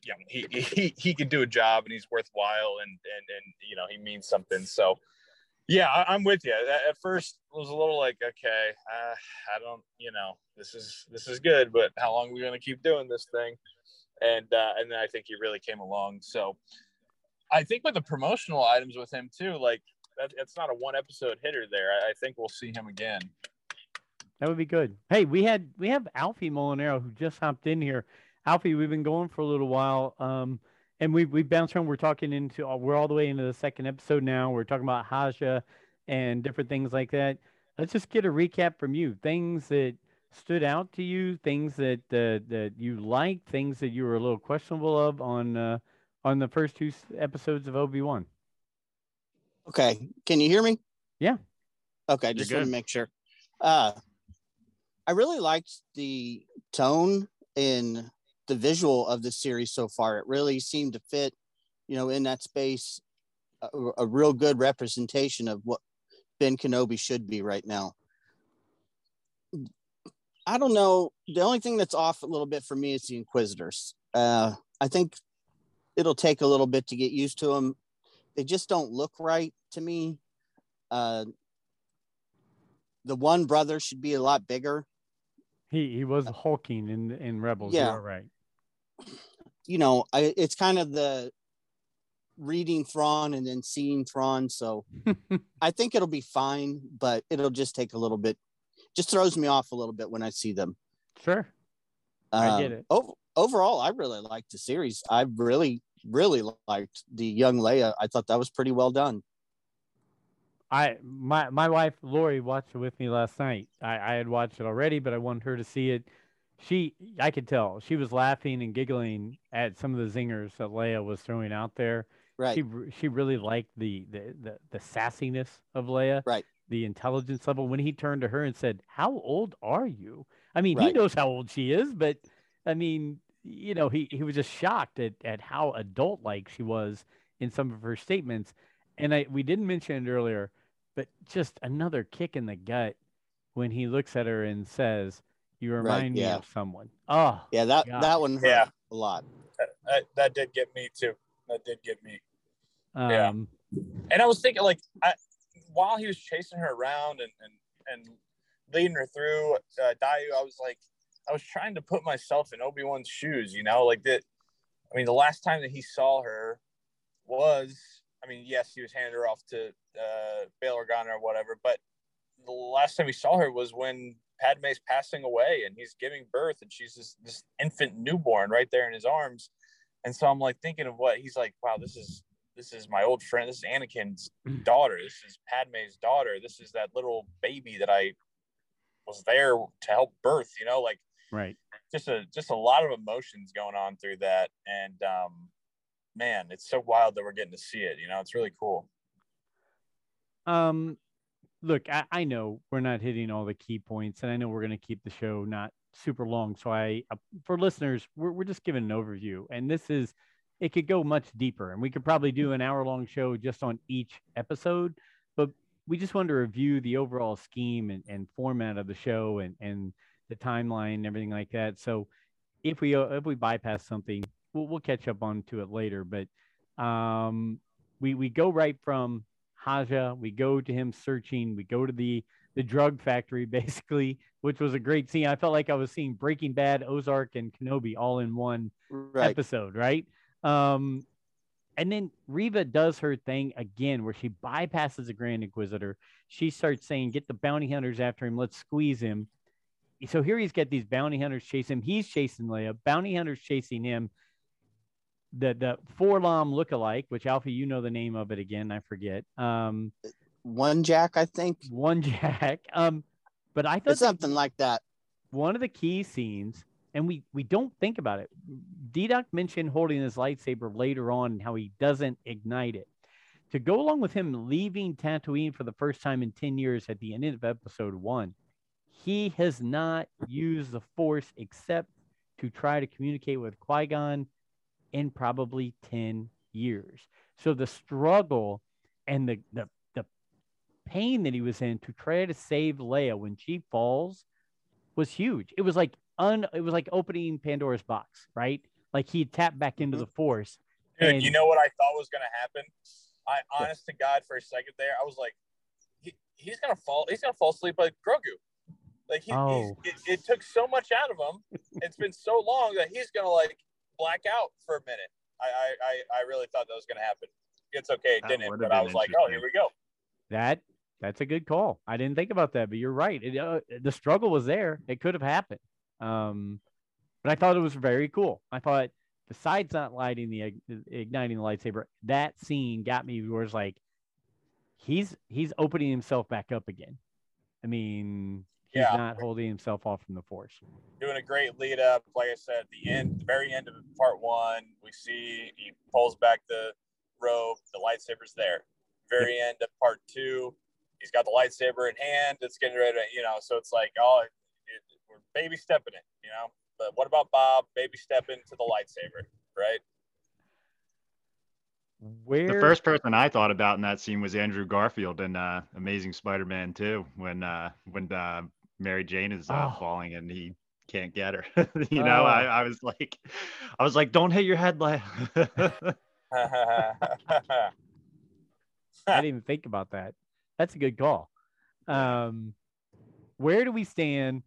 you know, he he he can do a job and he's worthwhile and and and you know he means something. So yeah, I, am with you. At first, it was a little like, okay, uh, I don't, you know, this is this is good, but how long are we to keep doing this thing? And uh, and then I think he really came along. So I think with the promotional items with him too, like that, it's not a one episode hitter there. I, I think we'll see him again. That would be good. Hey, we had we have Alfie Molinaro who just hopped in here. Alfie, we've been going for a little while. Um, and we we bounced around. We're talking into we're all the way into the second episode now. We're talking about Haja and different things like that. Let's just get a recap from you. Things that stood out to you, things that uh, that you liked, things that you were a little questionable of on uh, on the first two episodes of Obi Wan. Okay, can you hear me? Yeah. Okay, just want to make sure. Uh, I really liked the tone in the visual of the series so far. It really seemed to fit, you know, in that space, a, a real good representation of what Ben Kenobi should be right now. I don't know. The only thing that's off a little bit for me is the Inquisitors. Uh, I think it'll take a little bit to get used to them. They just don't look right to me. Uh, the one brother should be a lot bigger. He he was hulking in in Rebels. Yeah, right you know, I, it's kind of the reading Thrawn and then seeing Thrawn. So (laughs) I think it'll be fine, but it'll just take a little bit. Just throws me off a little bit when I see them. Sure, um, I get it. Oh, overall, I really like the series. I really, really liked the young Leia. I thought that was pretty well done. I my my wife Lori watched it with me last night. I, I had watched it already, but I wanted her to see it she I could tell she was laughing and giggling at some of the zingers that Leia was throwing out there. Right. She she really liked the the the, the sassiness of Leia. Right. The intelligence level when he turned to her and said, "How old are you?" I mean, right. he knows how old she is, but I mean, you know, he he was just shocked at at how adult like she was in some of her statements. And I we didn't mention it earlier, but just another kick in the gut when he looks at her and says, "You remind right, yeah. me of someone." Oh, yeah, that gosh. that one hurt yeah. a lot. That, that, that, did get me too. That did get me. Um, yeah, and I was thinking like, I, while he was chasing her around and and and leading her through uh, Daiyu, I was like, I was trying to put myself in Obi Wan's shoes. You know, like that. I mean, the last time that he saw her was, I mean, yes, he was handing her off to uh, Bail Organa or whatever, but the last time he saw her was when Padme's passing away and he's giving birth and she's this, this infant newborn right there in his arms. And so I'm like thinking of what he's like, wow, this is this is my old friend. This is Anakin's daughter. This is Padme's daughter. This is that little baby that I was there to help birth, you know, like right. Just a just a lot of emotions going on through that. And um man, it's so wild that we're getting to see it. You know, it's really cool. Um look, I, I, know we're not hitting all the key points, and I know we're going to keep the show not super long. So I, uh, for listeners, we're we're just giving an overview, and this is it could go much deeper, and we could probably do an hour long show just on each episode. But we just want to review the overall scheme and, and format of the show and and the timeline and everything like that. So if we uh, if we bypass something, we'll we'll catch up on to it later. But um, we we go right from Haja. We go to him searching. We go to the the drug factory, (laughs) basically, which was a great scene. I felt like I was seeing Breaking Bad, Ozark, and Kenobi all in one right. episode, right? Um, and then Reva does her thing again, where she bypasses the Grand Inquisitor. She starts saying, "Get the bounty hunters after him. Let's squeeze him." So here he's got these bounty hunters chasing him. He's chasing Leia. Bounty hunters chasing him the the 4-LOM lookalike, which Alfie, you know the name of it again. I forget. Um, one Jack, I think. One Jack. Um, but I thought something like that. One of the key scenes, and we we don't think about it. D Doc mentioned holding his lightsaber later on and how he doesn't ignite it. To go along with him leaving Tatooine for the first time in 10 years at the end of episode one, he has not used the force except to try to communicate with Qui Gon in probably 10 years. So the struggle and the, the, the pain that he was in to try to save Leia when she falls was huge. It was like un, it was like opening Pandora's box, right? Like he tapped back into mm-hmm. the force. Dude, and, you know what I thought was going to happen? I honest to God, for a second there, I was like, he, he's gonna fall. He's gonna fall asleep like Grogu. Like he, oh. it, it, took so much out of him. it's been so long that he's gonna like black out for a minute. I I, I really thought that was going to happen. It's okay, it didn't. But I was like, oh, here we go. That that's a good call. I didn't think about that, but you're right. It, uh, the struggle was there. It could have happened. Um, but I thought it was very cool. I thought besides not lighting the igniting the lightsaber, that scene got me. Where it's like he's he's opening himself back up again. I mean, he's yeah. not holding himself off from the force. Doing a great lead up. Like I said, at the end, the very end of part one, we see he pulls back the robe, the lightsaber's there. Very yep. end of part two, he's got the lightsaber in hand. It's getting ready to, you know, so it's like, oh, it, it, we're baby stepping it, you know. But what about Bob baby stepping to the lightsaber, right? Where the first person I thought about in that scene was Andrew Garfield in uh, Amazing Spider-Man 2 when uh, when uh, Mary Jane is uh, oh. falling and he can't get her. (laughs) you know, oh. I, I was like, I was like, don't hit your head, like. (laughs) I didn't even think about that. That's a good call. Um, where do we stand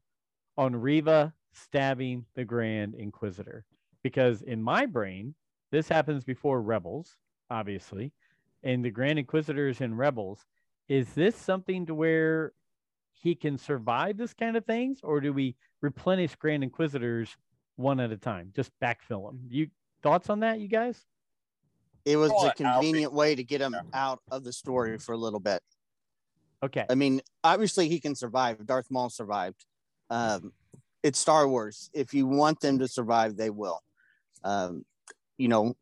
on Reva stabbing the Grand Inquisitor? Because in my brain, this happens before Rebels, obviously, and the Grand Inquisitors and Rebels. Is this something to where he can survive this kind of things, or do we replenish Grand Inquisitors one at a time, just backfill them? You thoughts on that, you guys? It was a convenient way to get him out of the story for a little bit. Okay. I mean, obviously he can survive. Darth Maul survived. Um, it's Star Wars. If you want them to survive, they will. Um, you know,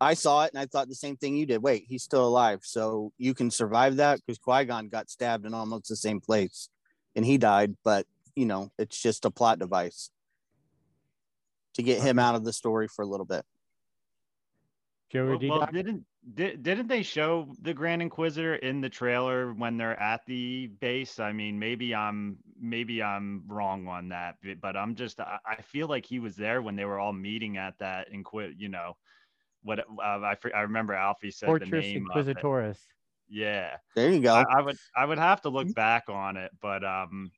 I saw it and I thought the same thing you did. Wait, he's still alive. So you can survive that because Qui Gon got stabbed in almost the same place and he died. But, you know, it's just a plot device to get him out of the story for a little bit. Joe well, well, didn't Did, didn't they show the Grand Inquisitor in the trailer when they're at the base? I mean, maybe I'm maybe I'm wrong on that, but I'm just I, I feel like he was there when they were all meeting at that inquit. You know, what uh, I I remember Alfie said Fortress the name Inquisitorius. Yeah, there you go. I, I, would I would have to look mm-hmm. back on it, but um.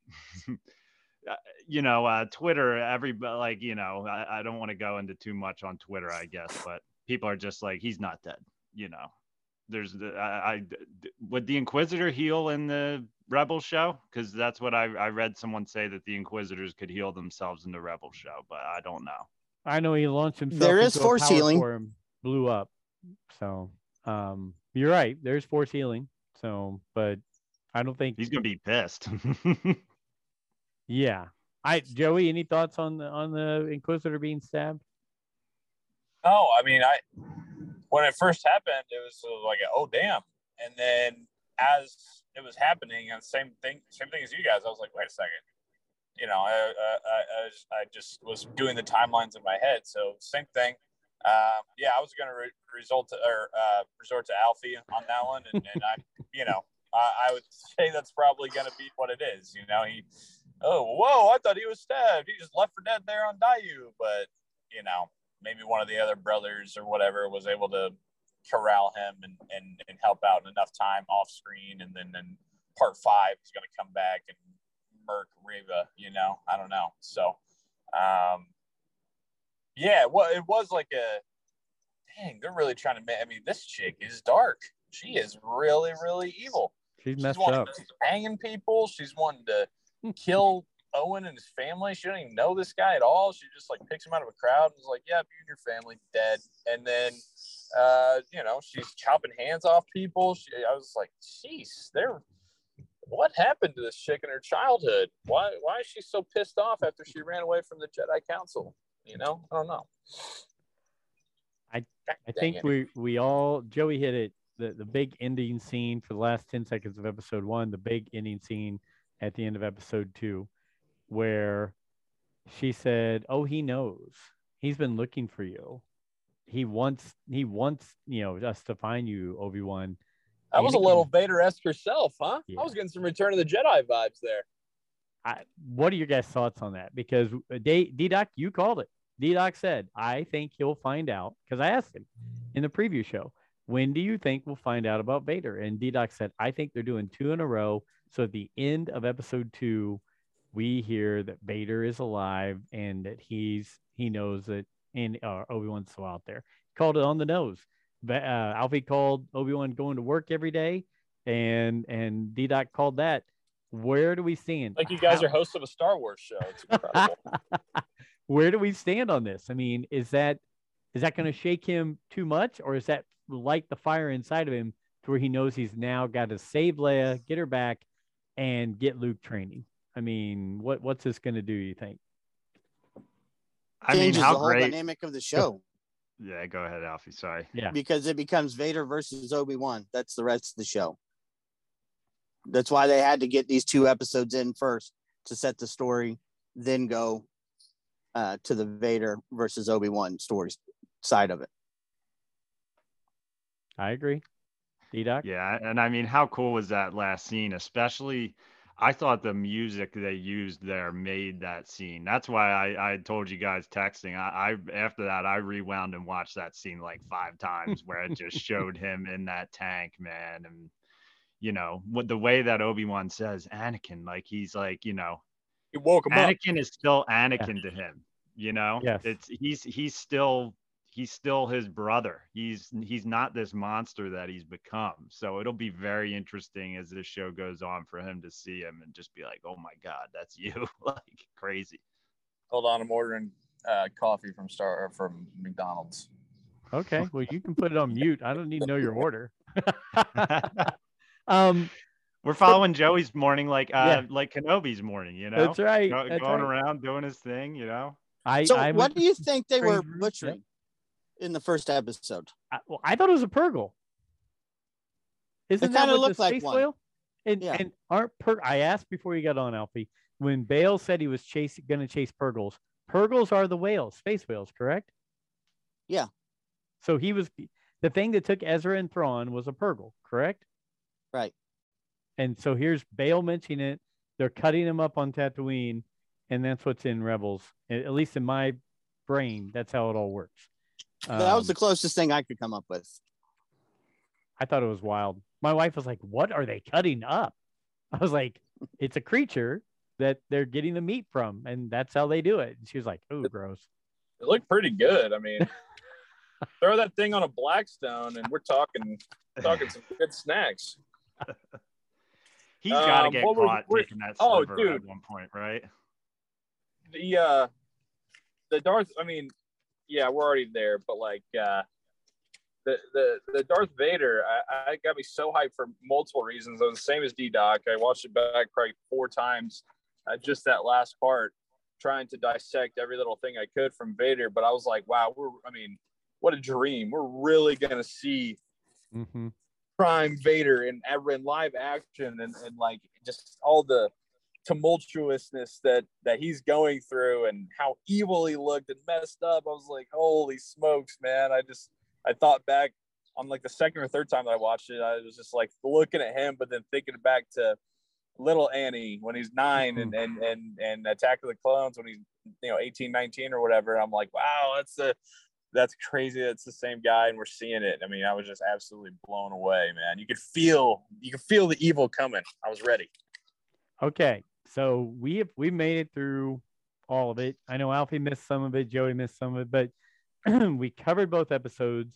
(laughs) Uh, you know, uh, Twitter, every like, you know, I, I don't want to go into too much on Twitter, I guess, (sighs) but people are just like, he's not dead you know, there's the I, I would the Inquisitor heal in the Rebel show because that's what I I read someone say that the Inquisitors could heal themselves in the Rebel show, but I don't know. I know he launched himself. There is force healing. Form, blew up. So um, you're right. There's force healing. So, but I don't think he's gonna be pissed. (laughs) yeah. I Joey, any thoughts on the on the Inquisitor being stabbed? Oh, I mean, I when it first happened, it was like, oh damn. And then as it was happening, and same thing, same thing as you guys, I was like, wait a second. You know, I, I, I, just was doing the timelines in my head. So same thing. Um, yeah, I was going to re- result to, or uh, resort to Alfie on that one, and, and I, (laughs) you know, I, I would say that's probably going to be what it is. You know, he, oh, whoa, I thought he was stabbed. He just left for dead there on Daiyu, but you know, maybe one of the other brothers or whatever was able to corral him and, and, and help out enough time off screen. And then, then part five is going to come back and murk Reva. you know, I don't know. So, um, yeah, well, it was like a, dang, they're really trying to make, I mean, this chick is dark. She is really, really evil. She's messed She's up. Hanging people. She's wanting to kill Owen and his family. She didn't even know this guy at all. She just like picks him out of a crowd and is like, "Yeah, you and your family dead." And then, uh, you know, she's chopping hands off people. She, I was like, "Jeez, they're what happened to this chick in her childhood? Why why is she so pissed off after she ran away from the Jedi Council? You know, I don't know." I I think it. we we all Joey hit it. The, the big ending scene for the last 10 seconds of episode one, the big ending scene at the end of episode two where she said, "Oh, he knows. He's been looking for you. He wants he wants you know us to find you, Obi Wan." That was a little Vader esque herself, huh? Yeah. I was getting some Return of the Jedi vibes there. I, what are your guys' thoughts on that? Because D Doc, you called it. D Doc said, "I think he'll find out." Because I asked him in the preview show, "When do you think we'll find out about Vader?" And D Doc said, "I think they're doing two in a row. So at the end of episode two, we hear that Vader is alive and that he's he knows that and uh, Obi Wan's still out there. Called it on the nose. But, Uh, Alfie called Obi Wan going to work every day, and and D Doc called that. Where do we stand? Like you guys How? are hosts of a Star Wars show. It's incredible. (laughs) Where do we stand on this? I mean, is that is that going to shake him too much, or is that light the fire inside of him to where he knows he's now got to save Leia, get her back, and get Luke training? I mean, what what's this going to do? You think? I mean, how the whole great dynamic of the show. Yeah, go ahead, Alfie. Sorry. Yeah, because it becomes Vader versus Obi Wan. That's the rest of the show. That's why they had to get these two episodes in first to set the story, then go uh, to the Vader versus Obi Wan stories side of it. I agree. D-Doc? Yeah, and I mean, how cool was that last scene, especially I thought the music they used there made that scene. That's why I, I told you guys texting. I, I after that I rewound and watched that scene like five (laughs) times where it just showed him in that tank, man, and you know what the way that Obi Wan says Anakin, like he's like you know, he woke him Anakin up. is still Anakin yeah. to him. You know, yes. it's he's he's still he's still his brother. He's he's not this monster that he's become. So it'll be very interesting as this show goes on for him to see him and just be like, "Oh my god, that's you!" (laughs) like crazy. Hold on, I'm ordering uh, coffee from Star from McDonald's. Okay, well you can put it on (laughs) mute. I don't need to know your order. (laughs) um, we're following Joey's morning like uh yeah. like Kenobi's morning, you know. That's right. Go, that's going right. around doing his thing, you know. I so I'm what do you think they were butchering? in the first episode. I, well, I thought it was a Purrgil. Isn't it that what looked the space like whale? And, yeah. and aren't per? I asked before you got on, Alfie. When Bail said he was chasing, going to chase Purrgils. Purrgils are the whales, space whales, correct? Yeah. So he was. the thing that took Ezra and Thrawn was a Purrgil, correct? Right. And so here's Bail mentioning it. They're cutting him up on Tatooine, and that's what's in Rebels. At least in my brain, that's how it all works. Um, that was the um, closest thing I could come up with. I thought it was wild. My wife was like, "What are they cutting up?" I was like, (laughs) "It's a creature that they're getting the meat from, and that's how they do it." And she was like, "Oh, gross." It looked pretty good. I mean, throw that thing on a blackstone, and we're talking talking some (laughs) good snacks. (laughs) He's got to um, get caught taking that oh, dude. at one point, right? The uh, the Darth. I mean, yeah, we're already there, but like uh, the the the Darth Vader, I, I got me so hyped for multiple reasons. I was the same as D Doc. I watched it back probably four times. Uh, just that last part, trying to dissect every little thing I could from Vader. But I was like, wow, we're. I mean, what a dream! We're really gonna see mm-hmm. Prime Vader and ever in live action and and like just all the tumultuousness that that he's going through and how evil he looked and messed up. I was like, holy smokes, man! I just I thought back on like the second or third time that I watched it. I was just like looking at him, but then thinking back to little Annie when he's 9 and and and and Attack of the Clones when he's you know 18, 19 or whatever. I'm like, wow, that's the that's crazy. That's the same guy, and we're seeing it. I mean, I was just absolutely blown away, man. You could feel you could feel the evil coming. I was ready. Okay, so we have we made it through all of it. I know Alfie missed some of it, Joey missed some of it, but (clears throat) we covered both episodes.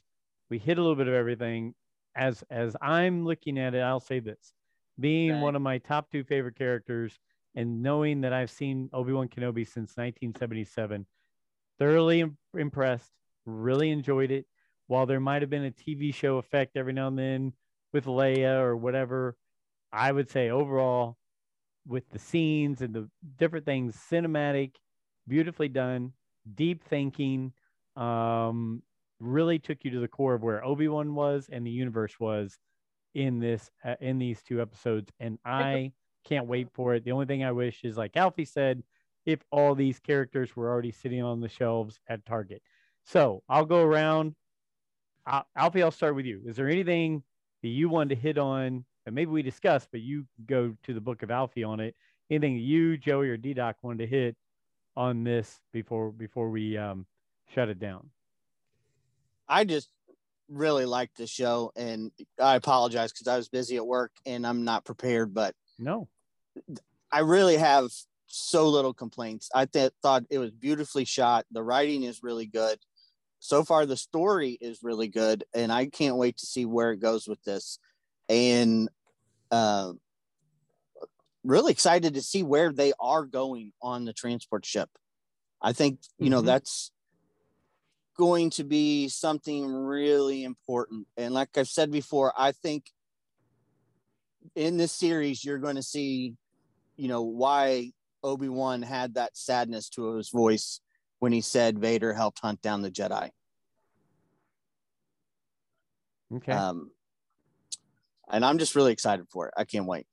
We hit a little bit of everything. As as I'm looking at it, I'll say this: being okay. one of my top two favorite characters, and knowing that I've seen Obi Wan Kenobi since 1977, thoroughly impressed. Really enjoyed it. While there might have been a TV show effect every now and then with Leia or whatever, I would say overall with the scenes and the different things, cinematic, beautifully done, deep thinking, um, really took you to the core of where Obi Wan was and the universe was in this uh, in these two episodes, and I can't wait for it. The only thing I wish is, like Alfie said, if all these characters were already sitting on the shelves at Target. So I'll go around. Alfie, I'll start with you. Is there anything that you wanted to hit on and maybe we discussed, but you go to the book of Alfie on it. Anything you, Joey, or D Doc wanted to hit on this before before we um, shut it down? I just really liked the show, and I apologize because I was busy at work and I'm not prepared. But no, I really have so little complaints. I th- thought it was beautifully shot. The writing is really good. So far, the story is really good, and I can't wait to see where it goes with this and uh, really excited to see where they are going on the transport ship. I think you know mm-hmm. that's going to be something really important. And like I've said before, I think in this series you're going to see, you know, why Obi Wan had that sadness to his voice when he said Vader helped hunt down the Jedi. Okay. Um, and I'm just really excited for it. I can't wait.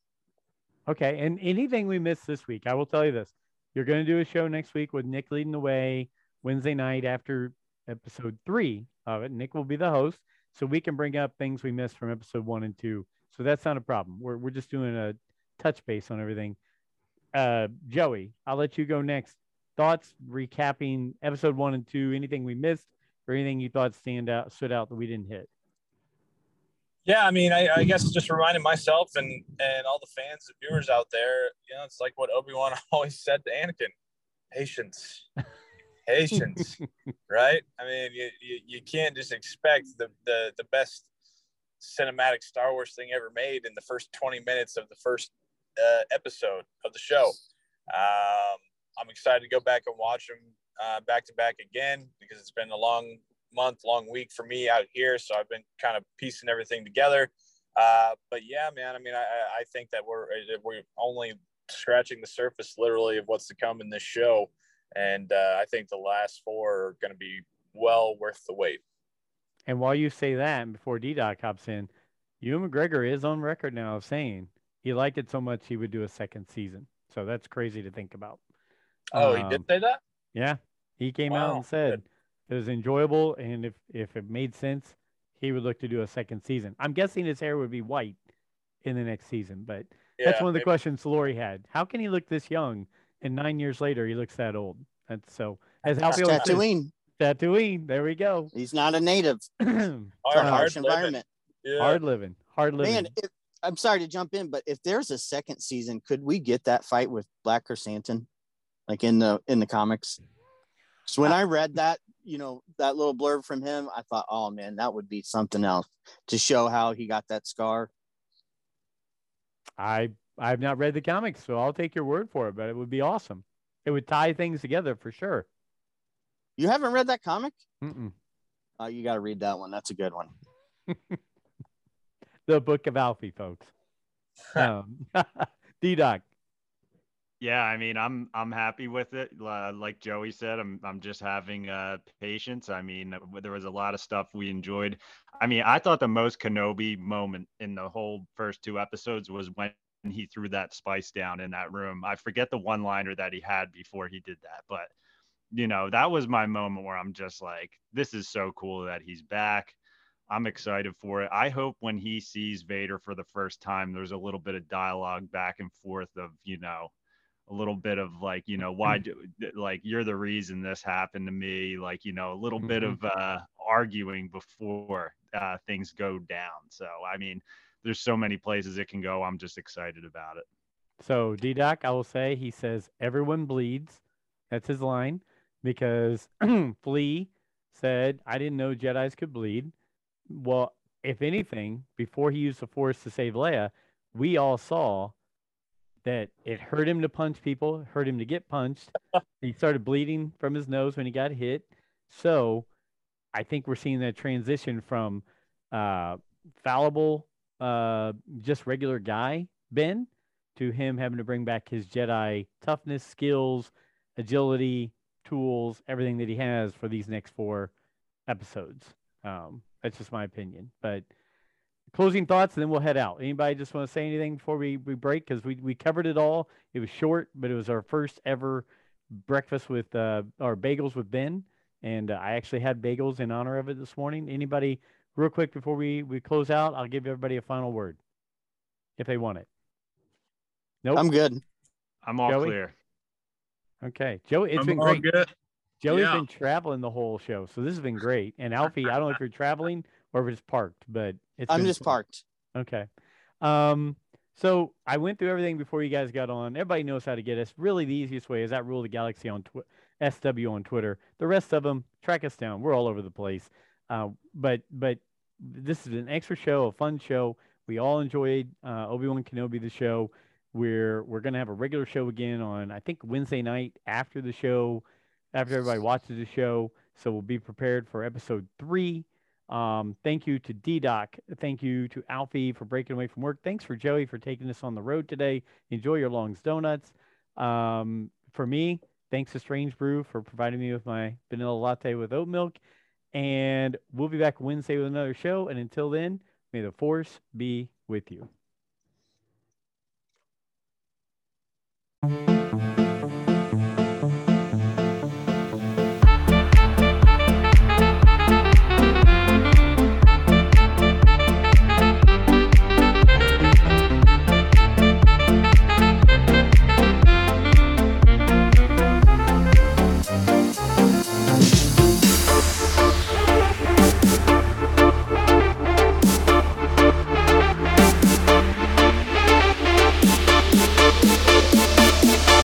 Okay, and anything we missed this week, I will tell you this: you're going to do a show next week with Nick leading the way Wednesday night after episode three of it. Nick will be the host, so we can bring up things we missed from episode one and two. So that's not a problem. We're we're just doing a touch base on everything. Uh, Joey, I'll let you go next. Thoughts recapping episode one and two. Anything we missed, or anything you thought stand out stood out that we didn't hit. Yeah, I mean, I, I guess just reminding myself and and all the fans and viewers out there, you know, it's like what Obi Wan (laughs) always said to Anakin: patience, (laughs) patience, right? I mean, you, you you can't just expect the the the best cinematic Star Wars thing ever made in the first twenty minutes of the first uh, episode of the show. Um, I'm excited to go back and watch them uh, back to back again because it's been a long month long week for me out here. So I've been kind of piecing everything together. Uh, but yeah, man, I mean, I, I think that we're, we're only scratching the surface literally of what's to come in this show. And uh, I think the last four are going to be well worth the wait. And while you say that, before D Doc hops in, Ewan McGregor is on record now of saying he liked it so much he would do a second season. So that's crazy to think about. Oh, um, he did um, say that? Yeah. He came wow. out and said, Good it was enjoyable, and if if it made sense, he would look to do a second season. I'm guessing his hair would be white in the next season, but yeah, that's one of the maybe. questions Lori had. How can he look this young and nine years later he looks that old? That's so as Alfie Tatooine. Says, Tatooine. There we go. He's not a native. (clears throat) hard, harsh environment. Yeah. Hard living. Hard living. Man, if, I'm sorry to jump in, but if there's a second season, could we get that fight with Black Krrsantan, like in the in the comics? So when I read that, you know, that little blurb from him, I thought, oh man, that would be something else to show how he got that scar. I I've not read the comics, so I'll take your word for it. But it would be awesome. It would tie things together for sure. You haven't read that comic? Mm-mm. Oh, you got to read that one. That's a good one. (laughs) the Book of Alfie, folks. (laughs) um, (laughs) D Doc. Yeah, I mean, I'm I'm happy with it. Uh, like Joey said, I'm I'm just having uh, patience. I mean, there was a lot of stuff we enjoyed. I mean, I thought the most Kenobi moment in the whole first two episodes was when he threw that spice down in that room. I forget the one liner that he had before he did that, but you know, that was my moment where I'm just like, this is so cool that he's back. I'm excited for it. I hope when he sees Vader for the first time, there's a little bit of dialogue back and forth of, you know, a little bit of like you know why mm-hmm. do, like you're the reason this happened to me like you know a little mm-hmm. bit of uh arguing before uh things go down so i mean there's so many places it can go i'm just excited about it so d-doc i will say he says everyone bleeds that's his line because (clears throat) flea said i didn't know jedis could bleed well if anything before he used the force to save leia we all saw that it hurt him to punch people, hurt him to get punched. (laughs) he started bleeding from his nose when he got hit. So I think we're seeing that transition from uh, fallible, uh, just regular guy Ben to him having to bring back his Jedi toughness, skills, agility, tools, everything that he has for these next four episodes. Um, that's just my opinion, but closing thoughts and then we'll head out. Anybody just want to say anything before we, we break? Because we, we covered it all. It was short, but it was our first ever breakfast with uh, our bagels with Ben. And uh, I actually had bagels in honor of it this morning. Anybody, real quick before we, we close out, I'll give everybody a final word if they want it. Nope. I'm good. I'm all Joey? clear. Okay. Joe, it's I'm been great. Good. Joey's yeah. been traveling the whole show. So this has been great. And Alfie, I don't know if you're traveling or if it's parked, but it's I'm just fun. parked. Okay. Um, so I went through everything before you guys got on. Everybody knows how to get us. Really, the easiest way is that Rule the Galaxy on tw- SW on Twitter. The rest of them, track us down. We're all over the place. Uh, but but this is an extra show, a fun show. We all enjoyed uh, Obi Wan Kenobi the show. We're we're gonna have a regular show again on I think Wednesday night after the show, after everybody watches the show. So we'll be prepared for episode three. Um, thank you to D Doc. Thank you to Alfie for breaking away from work. Thanks for Joey for taking us on the road today. Enjoy your Long's Donuts. Um, for me, thanks to Strange Brew for providing me with my vanilla latte with oat milk. And we'll be back Wednesday with another show. And until then, may the force be with you.